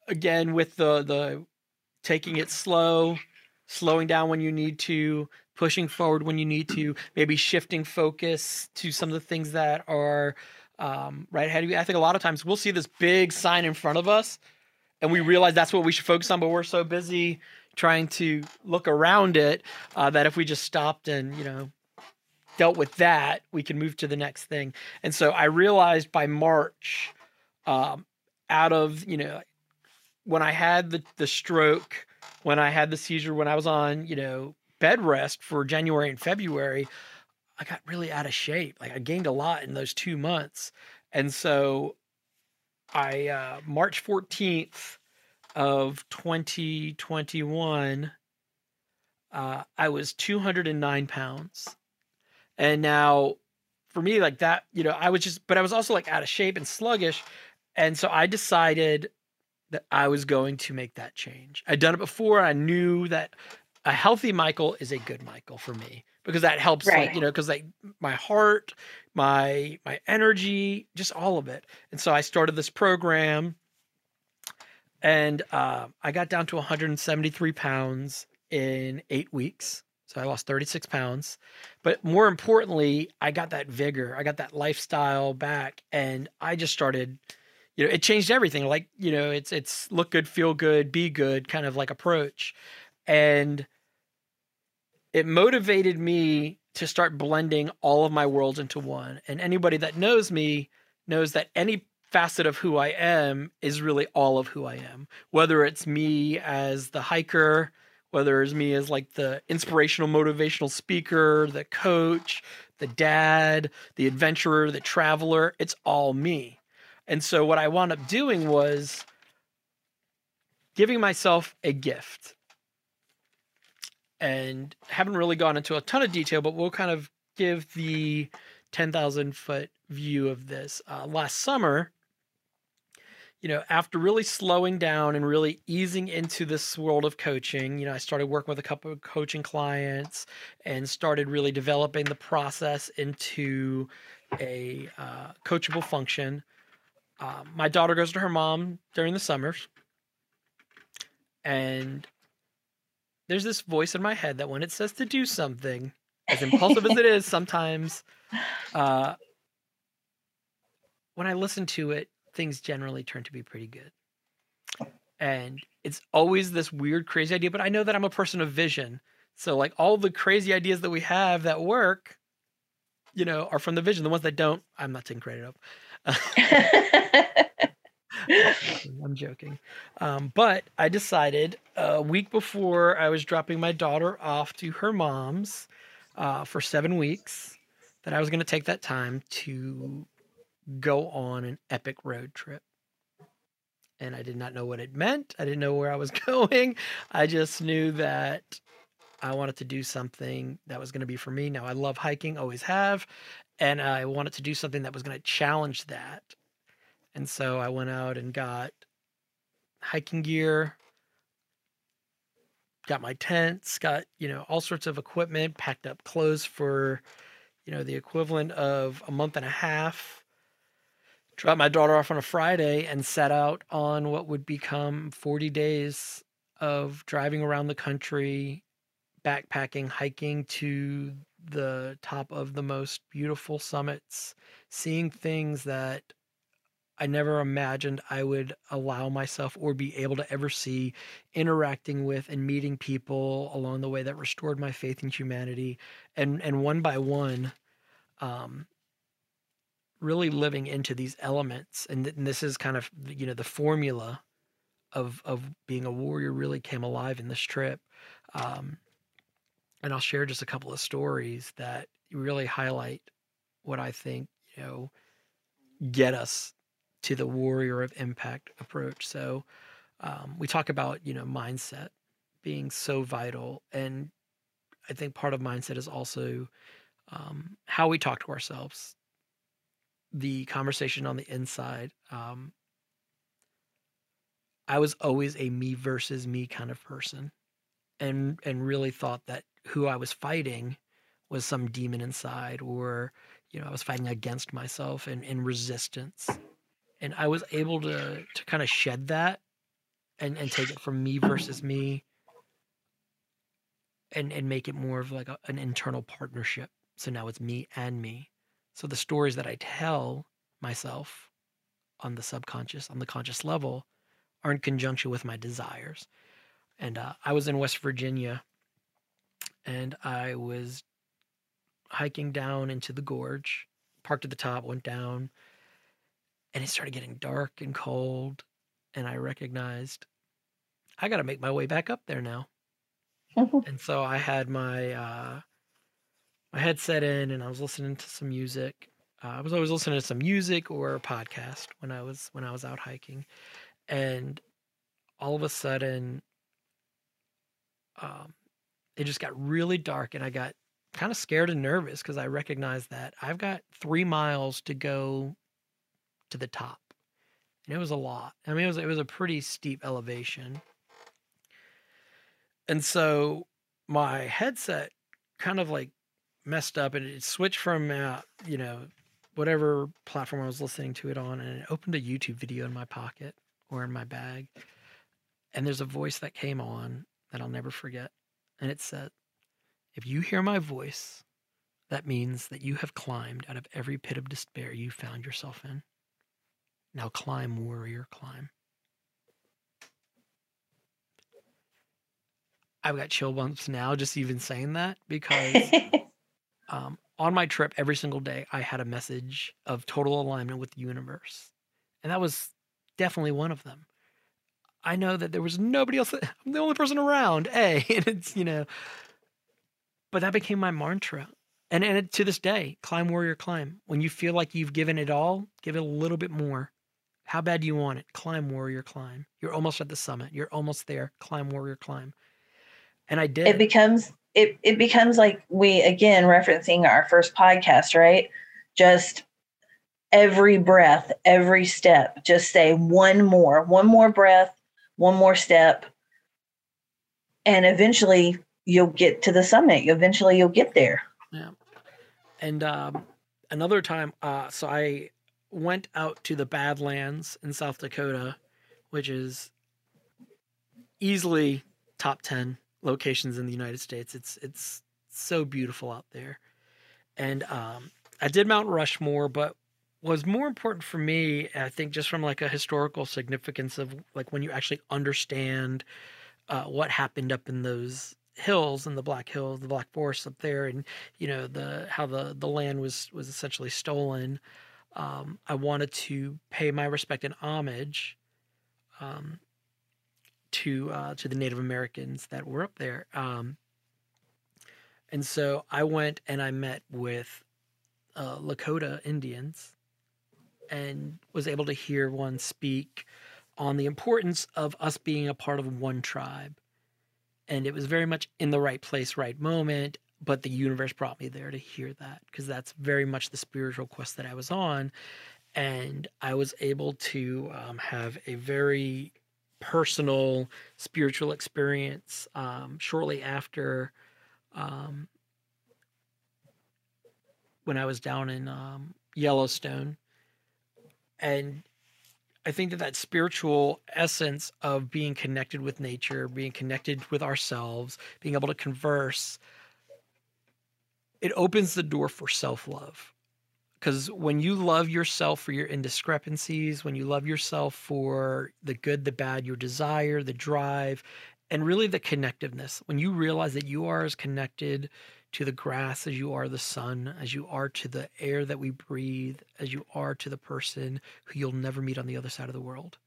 again with the the taking it slow slowing down when you need to pushing forward when you need to maybe shifting focus to some of the things that are um, right ahead of you. I think a lot of times we'll see this big sign in front of us and we realize that's what we should focus on, but we're so busy trying to look around it uh, that if we just stopped and, you know, dealt with that, we can move to the next thing. And so I realized by March, um, out of, you know, when I had the, the stroke, when I had the seizure, when I was on, you know, bed rest for January and February, I got really out of shape. Like I gained a lot in those two months. And so I, uh, March 14th of 2021, uh, I was 209 pounds. And now for me, like that, you know, I was just, but I was also like out of shape and sluggish. And so I decided that I was going to make that change. I'd done it before. I knew that a healthy Michael is a good Michael for me because that helps right. like you know because like my heart my my energy just all of it. And so i started this program and uh, i got down to 173 pounds in eight weeks. So i lost 36 pounds. But more importantly i got that vigor i got that lifestyle back and i just started you know it changed everything. Like you know it's it's look good feel good be good kind of like approach. And it motivated me to start blending all of my worlds into one. And anybody that knows me knows that any facet of who I am is really all of who I am. Whether it's me as the hiker, whether it's me as like the inspirational motivational speaker, the coach, the dad, the adventurer, the traveler, it's all me. And so what I wound up doing was giving myself a gift and haven't really gone into a ton of detail, but we'll kind of give the 10,000 foot view of this. Uh, last summer, you know, after really slowing down and really easing into this world of coaching, you know, I started working with a couple of coaching clients and started really developing the process into a uh, coachable function. Uh, my daughter goes to her mom during the summers. And there's this voice in my head that when it says to do something, as impulsive as it is, sometimes uh, when I listen to it, things generally turn to be pretty good. And it's always this weird, crazy idea, but I know that I'm a person of vision. So, like, all the crazy ideas that we have that work, you know, are from the vision. The ones that don't, I'm not taking credit of. I'm joking. Um, but I decided a week before I was dropping my daughter off to her mom's uh, for seven weeks that I was going to take that time to go on an epic road trip. And I did not know what it meant. I didn't know where I was going. I just knew that I wanted to do something that was going to be for me. Now, I love hiking, always have. And I wanted to do something that was going to challenge that and so I went out and got hiking gear, got my tents, got, you know, all sorts of equipment, packed up clothes for, you know, the equivalent of a month and a half dropped my daughter off on a Friday and set out on what would become 40 days of driving around the country, backpacking, hiking to the top of the most beautiful summits, seeing things that I never imagined I would allow myself or be able to ever see, interacting with and meeting people along the way that restored my faith in humanity, and and one by one, um, really living into these elements. And, th- and this is kind of you know the formula of of being a warrior really came alive in this trip. Um, and I'll share just a couple of stories that really highlight what I think you know get us to the warrior of impact approach. So um, we talk about you know mindset being so vital, and I think part of mindset is also um, how we talk to ourselves, the conversation on the inside. Um, I was always a me versus me kind of person, and and really thought that who I was fighting was some demon inside, or you know I was fighting against myself and in resistance and I was able to to kind of shed that and and take it from me versus me and and make it more of like a, an internal partnership. So now it's me and me. So the stories that I tell myself on the subconscious, on the conscious level, are in conjunction with my desires. And uh, I was in West Virginia, and I was hiking down into the gorge, parked at the top, went down, and it started getting dark and cold and i recognized i got to make my way back up there now. And so i had my uh my headset in and i was listening to some music. Uh, i was always listening to some music or a podcast when i was when i was out hiking. And all of a sudden um it just got really dark and i got kind of scared and nervous because i recognized that i've got three miles to go to the top. And it was a lot. I mean, it was it was a pretty steep elevation. And so my headset kind of like messed up and it switched from uh, you know whatever platform I was listening to it on and it opened a YouTube video in my pocket or in my bag. And there's a voice that came on that I'll never forget. And it said, If you hear my voice, that means that you have climbed out of every pit of despair you found yourself in. Now climb, warrior, climb. I've got chill bumps now just even saying that because um, on my trip every single day I had a message of total alignment with the universe. And that was definitely one of them. I know that there was nobody else. That, I'm the only person around. A, and it's you know, but that became my mantra. And and to this day, climb warrior climb. When you feel like you've given it all, give it a little bit more. How bad do you want it? Climb, warrior, climb. You're almost at the summit. You're almost there. Climb, warrior, climb. And I did. It becomes it it becomes like we again referencing our first podcast, right? Just every breath, every step, just say one more, one more breath, one more step. And eventually you'll get to the summit. Eventually you'll get there. Yeah. And um, another time, uh, so I went out to the Badlands in South Dakota, which is easily top 10 locations in the United States. It's it's so beautiful out there. And um, I did Mount Rushmore, but was more important for me, I think, just from like a historical significance of like when you actually understand uh, what happened up in those hills and the Black Hills, the Black Forest up there, and you know the how the the land was was essentially stolen um, I wanted to pay my respect and homage um, to uh, to the Native Americans that were up there. Um, and so I went and I met with uh, Lakota Indians and was able to hear one speak on the importance of us being a part of one tribe. And it was very much in the right place, right moment but the universe brought me there to hear that because that's very much the spiritual quest that I was on. And I was able to um, have a very personal spiritual experience um, shortly after um, when I was down in um, Yellowstone. and I think that that spiritual essence of being connected with nature, being connected with ourselves, being able to converse, it opens the door for self love. Because when you love yourself for your indiscrepancies, when you love yourself for the good, the bad, your desire, the drive, and really the connectiveness, when you realize that you are as connected to the grass as you are the sun, as you are to the air that we breathe, as you are to the person who you'll never meet on the other side of the world.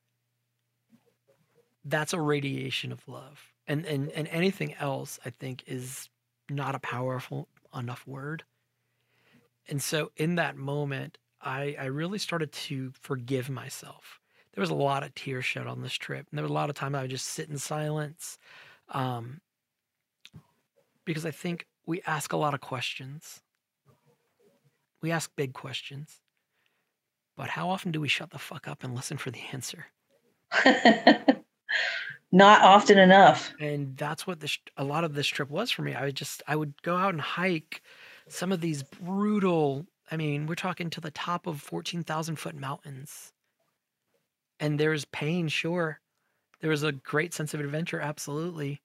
That's a radiation of love. And and and anything else I think is not a powerful enough word. And so in that moment, I I really started to forgive myself. There was a lot of tears shed on this trip. And there was a lot of time I would just sit in silence. Um, because I think we ask a lot of questions. We ask big questions. But how often do we shut the fuck up and listen for the answer? Not often enough. And that's what this a lot of this trip was for me. I would just I would go out and hike some of these brutal, I mean, we're talking to the top of 14,000 foot mountains. And there's pain, sure. There was a great sense of adventure, absolutely.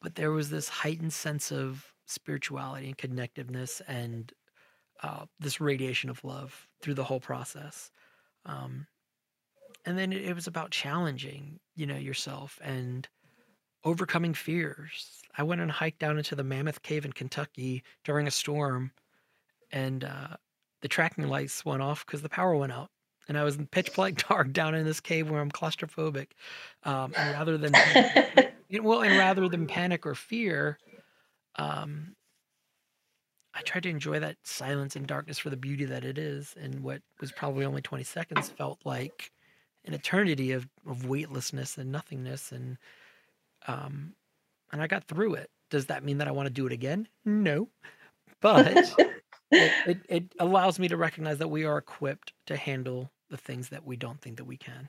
But there was this heightened sense of spirituality and connectiveness and uh, this radiation of love through the whole process. Um, and then it, it was about challenging, you know, yourself and overcoming fears. I went and hiked down into the Mammoth Cave in Kentucky during a storm, and uh, the tracking lights went off because the power went out. And I was in pitch black dark down in this cave where I'm claustrophobic. Um, and rather than, you know, well, and rather than panic or fear, um, I tried to enjoy that silence and darkness for the beauty that it is. And what was probably only 20 seconds felt like an eternity of, of weightlessness and nothingness. And, um, and I got through it. Does that mean that I want to do it again? No. But it, it, it allows me to recognize that we are equipped to handle the things that we don't think that we can.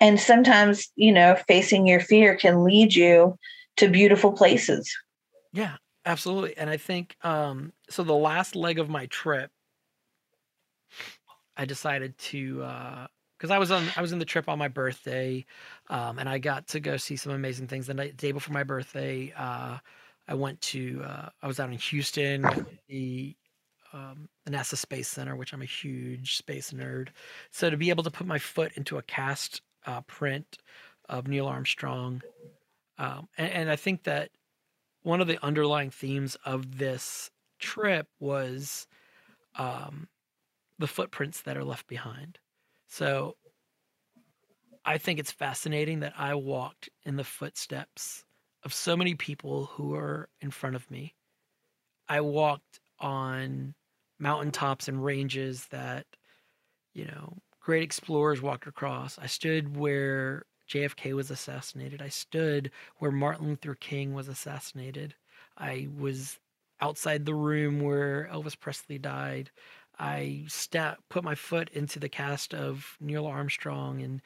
And sometimes, you know, facing your fear can lead you to beautiful places. Yeah, absolutely. And I think um so the last leg of my trip I decided to uh because I was on I was in the trip on my birthday, um, and I got to go see some amazing things. The night, day before my birthday, uh, I went to uh, I was out in Houston, the um, the NASA Space Center, which I'm a huge space nerd. So to be able to put my foot into a cast uh, print of Neil Armstrong, um, and, and I think that one of the underlying themes of this trip was um, the footprints that are left behind. So I think it's fascinating that I walked in the footsteps of so many people who are in front of me. I walked on mountaintops and ranges that, you know, great explorers walked across. I stood where JFK was assassinated. I stood where Martin Luther King was assassinated. I was outside the room where Elvis Presley died. I step, put my foot into the cast of Neil Armstrong and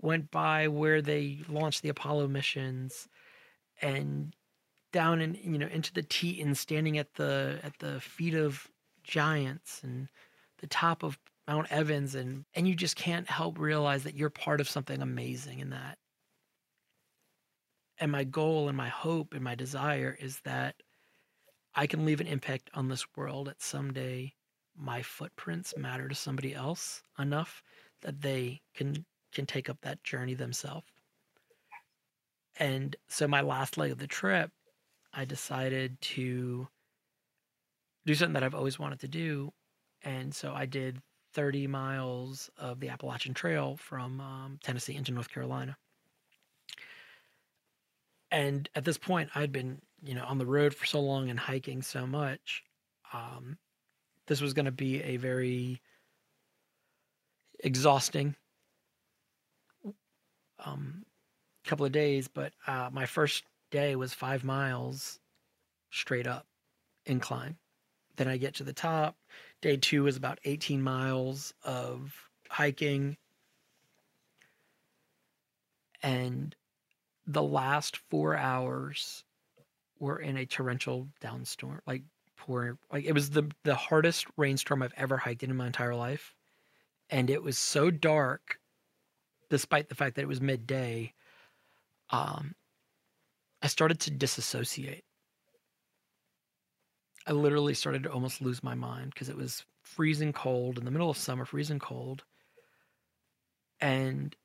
went by where they launched the Apollo missions and down in you know into the Teton standing at the at the feet of giants and the top of Mount Evans and and you just can't help realize that you're part of something amazing in that. And my goal and my hope and my desire is that I can leave an impact on this world that someday my footprints matter to somebody else enough that they can can take up that journey themselves. And so my last leg of the trip, I decided to do something that I've always wanted to do. And so I did 30 miles of the Appalachian Trail from um, Tennessee into North Carolina. And at this point, I'd been, you know, on the road for so long and hiking so much um, this was going to be a very exhausting um, couple of days, but uh, my first day was five miles straight up incline. Then I get to the top. Day two was about 18 miles of hiking. And the last four hours were in a torrential downstorm, like pour like it was the the hardest rainstorm I've ever hiked in, in my entire life. and it was so dark, despite the fact that it was midday. Um, I started to disassociate. I literally started to almost lose my mind because it was freezing cold in the middle of summer, freezing cold. And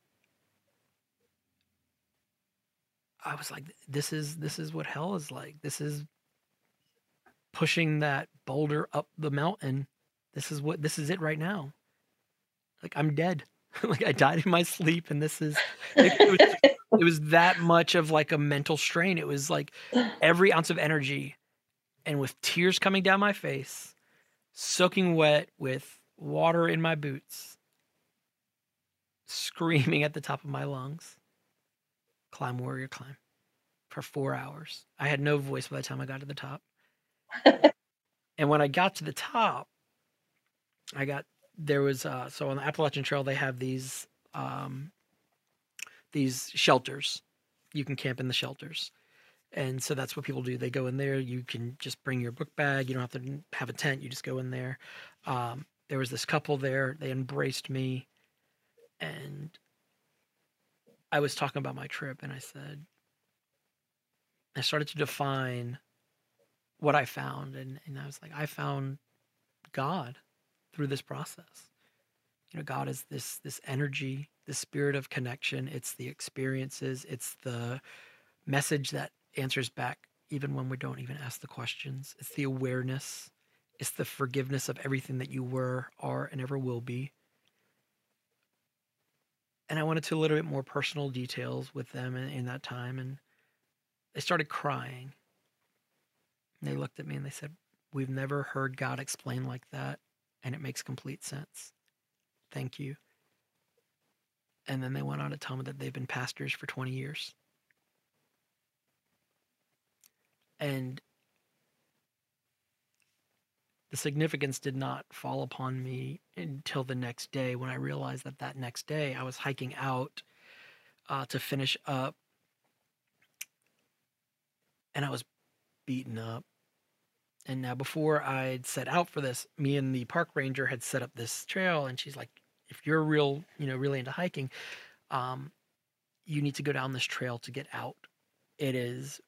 I was like, this is this is what hell is like. This is pushing that boulder up the mountain. This is what this is it right now. Like I'm dead. like I died in my sleep and this is it, it, was, it was that much of like a mental strain. It was like every ounce of energy and with tears coming down my face, soaking wet with water in my boots, screaming at the top of my lungs. Climb, warrior, climb for four hours. I had no voice by the time I got to the top. And when I got to the top, I got there was uh, so on the Appalachian Trail they have these um, these shelters. You can camp in the shelters. And so that's what people do. They go in there. You can just bring your book bag. You don't have to have a tent. You just go in there. Um, there was this couple there. They embraced me. And I was talking about my trip and I said, I started to define what I found. And, and I was like, I found God through this process. You know, God is this this energy, the spirit of connection. It's the experiences. It's the message that answers back even when we don't even ask the questions. It's the awareness. It's the forgiveness of everything that you were, are, and ever will be. And I wanted to a little bit more personal details with them in, in that time. And they started crying. And they looked at me and they said, We've never heard God explain like that. And it makes complete sense. Thank you. And then they went on to tell me that they've been pastors for 20 years. And the significance did not fall upon me until the next day when I realized that that next day I was hiking out uh, to finish up and I was beaten up. And now, before I'd set out for this, me and the park ranger had set up this trail, and she's like, "If you're real, you know, really into hiking, um, you need to go down this trail to get out. It is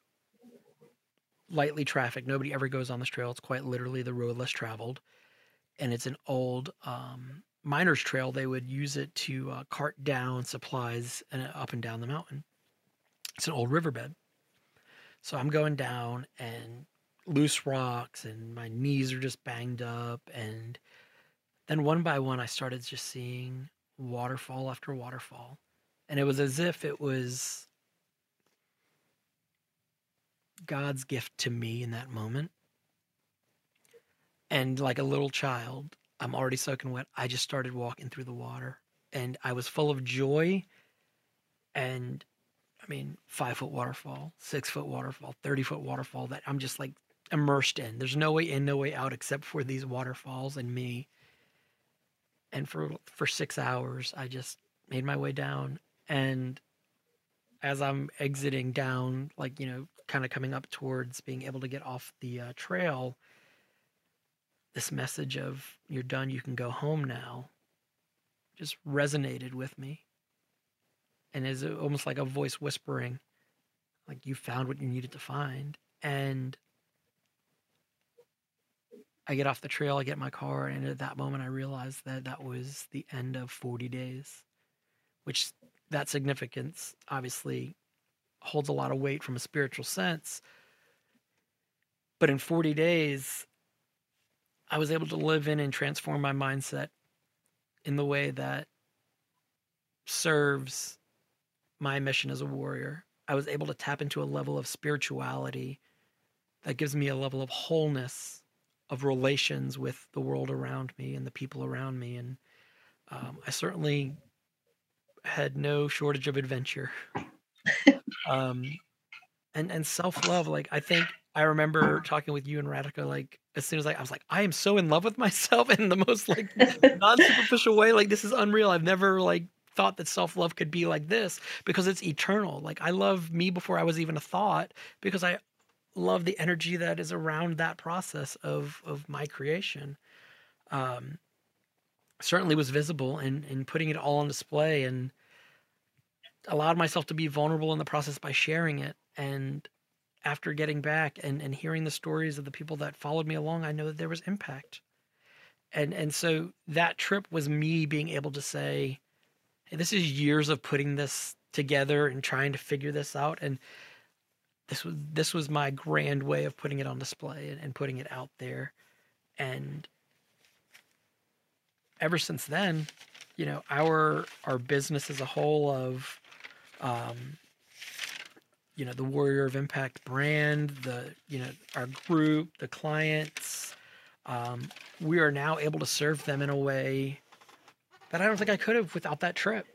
lightly trafficked. Nobody ever goes on this trail. It's quite literally the road less traveled, and it's an old um, miners' trail. They would use it to uh, cart down supplies and uh, up and down the mountain. It's an old riverbed. So I'm going down and loose rocks, and my knees are just banged up. And then one by one, I started just seeing waterfall after waterfall. And it was as if it was God's gift to me in that moment. And like a little child, I'm already soaking wet. I just started walking through the water and I was full of joy. And I mean, five foot waterfall, six foot waterfall, 30 foot waterfall that I'm just like immersed in. There's no way in, no way out except for these waterfalls and me. And for for six hours, I just made my way down. And as I'm exiting down, like, you know, kind of coming up towards being able to get off the uh, trail, this message of you're done, you can go home now, just resonated with me. And is almost like a voice whispering, like you found what you needed to find. And I get off the trail, I get my car, and at that moment I realized that that was the end of 40 days, which that significance obviously holds a lot of weight from a spiritual sense. But in 40 days, I was able to live in and transform my mindset in the way that serves my mission as a warrior. I was able to tap into a level of spirituality that gives me a level of wholeness of relations with the world around me and the people around me. And um, I certainly had no shortage of adventure. um, and and self love, like I think I remember talking with you and Radhika, like as soon as I, I was like, I am so in love with myself in the most like non superficial way. Like this is unreal. I've never like thought that self love could be like this because it's eternal. Like I love me before I was even a thought because I love the energy that is around that process of of my creation. Um, certainly was visible in in putting it all on display and allowed myself to be vulnerable in the process by sharing it. And after getting back and, and hearing the stories of the people that followed me along i know that there was impact. And and so that trip was me being able to say hey, this is years of putting this together and trying to figure this out. And this was this was my grand way of putting it on display and, and putting it out there. And ever since then you know our our business as a whole of um you know the warrior of impact brand the you know our group the clients um, we are now able to serve them in a way that i don't think i could have without that trip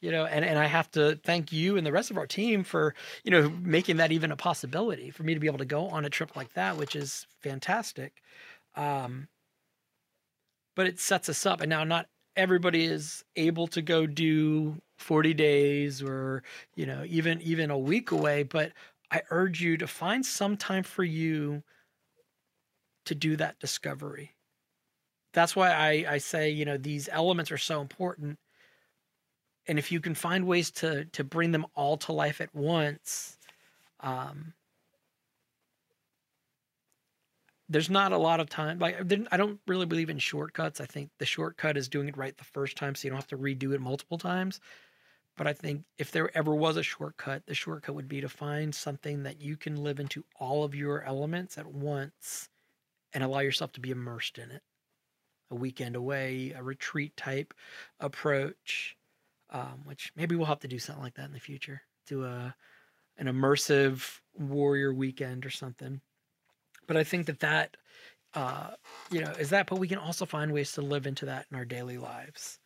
you know and, and i have to thank you and the rest of our team for you know making that even a possibility for me to be able to go on a trip like that which is fantastic. Um, but it sets us up. And now not everybody is able to go do 40 days or you know even even a week away but i urge you to find some time for you to do that discovery. That's why i i say you know these elements are so important and if you can find ways to to bring them all to life at once um there's not a lot of time like i don't really believe in shortcuts. I think the shortcut is doing it right the first time so you don't have to redo it multiple times. But i think if there ever was a shortcut the shortcut would be to find something that you can live into all of your elements at once and allow yourself to be immersed in it. A weekend away a retreat type approach um, which maybe we'll have to do something like that in the future do a an immersive warrior weekend or something but I think that that, uh, you know, is that. But we can also find ways to live into that in our daily lives,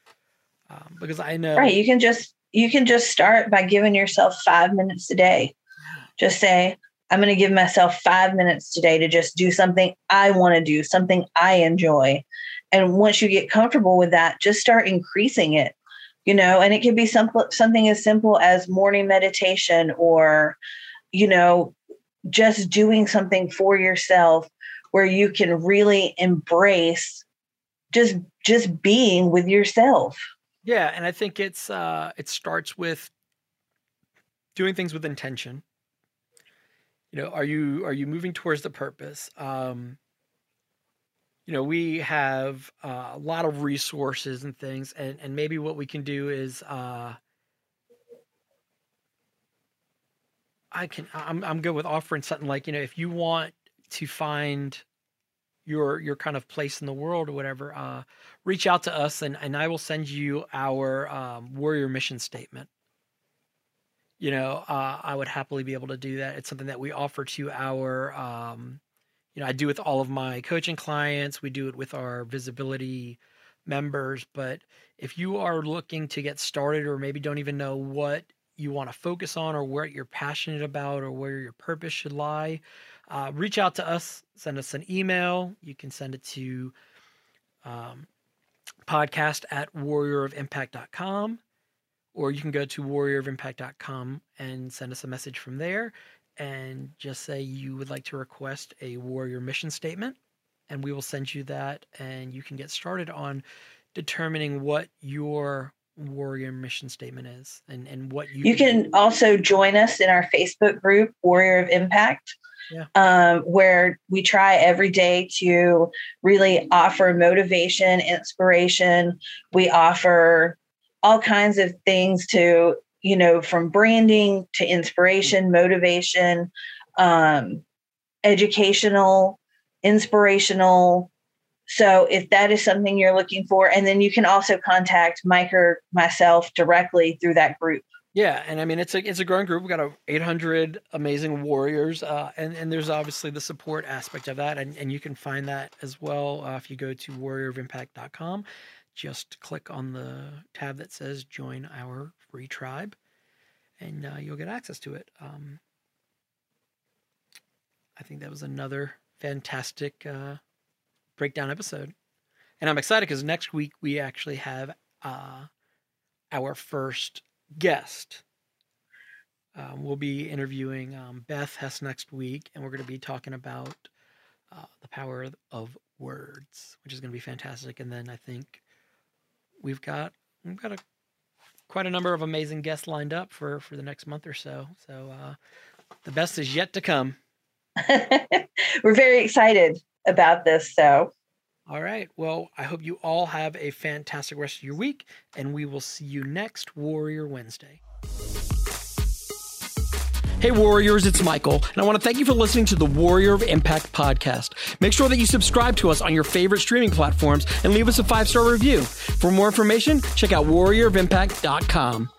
um, because I know. Right. You can just you can just start by giving yourself five minutes a day. Just say, I'm going to give myself five minutes today to just do something I want to do, something I enjoy. And once you get comfortable with that, just start increasing it. You know, and it can be simple, something as simple as morning meditation or, you know, just doing something for yourself where you can really embrace just just being with yourself. Yeah and i think it's uh it starts with doing things with intention. You know are you are you moving towards the purpose? Um you know we have uh, a lot of resources and things and and maybe what we can do is uh I can I'm I'm good with offering something like, you know, if you want to find your your kind of place in the world or whatever, uh, reach out to us and, and I will send you our um, warrior mission statement. You know, uh, I would happily be able to do that. It's something that we offer to our, um, you know, I do with all of my coaching clients. We do it with our visibility members. But if you are looking to get started or maybe don't even know what you want to focus on or what you're passionate about or where your purpose should lie, uh, reach out to us. Send us an email. You can send it to um, podcast at warriorofimpact.com or you can go to warriorofimpact.com and send us a message from there and just say you would like to request a warrior mission statement and we will send you that and you can get started on determining what your warrior mission statement is and, and what you you can also join us in our facebook group warrior of impact yeah. um, where we try every day to really offer motivation inspiration we offer all kinds of things to you know from branding to inspiration motivation um, educational inspirational so if that is something you're looking for, and then you can also contact Mike or myself directly through that group. Yeah, and I mean it's a it's a growing group. We've got a 800 amazing warriors, uh, and and there's obviously the support aspect of that, and and you can find that as well uh, if you go to warriorofimpact.com. Just click on the tab that says "Join our free tribe," and uh, you'll get access to it. Um, I think that was another fantastic uh, breakdown episode. And I'm excited because next week we actually have uh, our first guest. Um, we'll be interviewing um, Beth Hess next week, and we're going to be talking about uh, the power of words, which is going to be fantastic. And then I think we've got we've got a quite a number of amazing guests lined up for for the next month or so. So uh, the best is yet to come. We're very excited about this. So, all right. Well, I hope you all have a fantastic rest of your week, and we will see you next Warrior Wednesday. Hey, Warriors, it's Michael, and I want to thank you for listening to the Warrior of Impact podcast. Make sure that you subscribe to us on your favorite streaming platforms and leave us a five star review. For more information, check out warriorofimpact.com.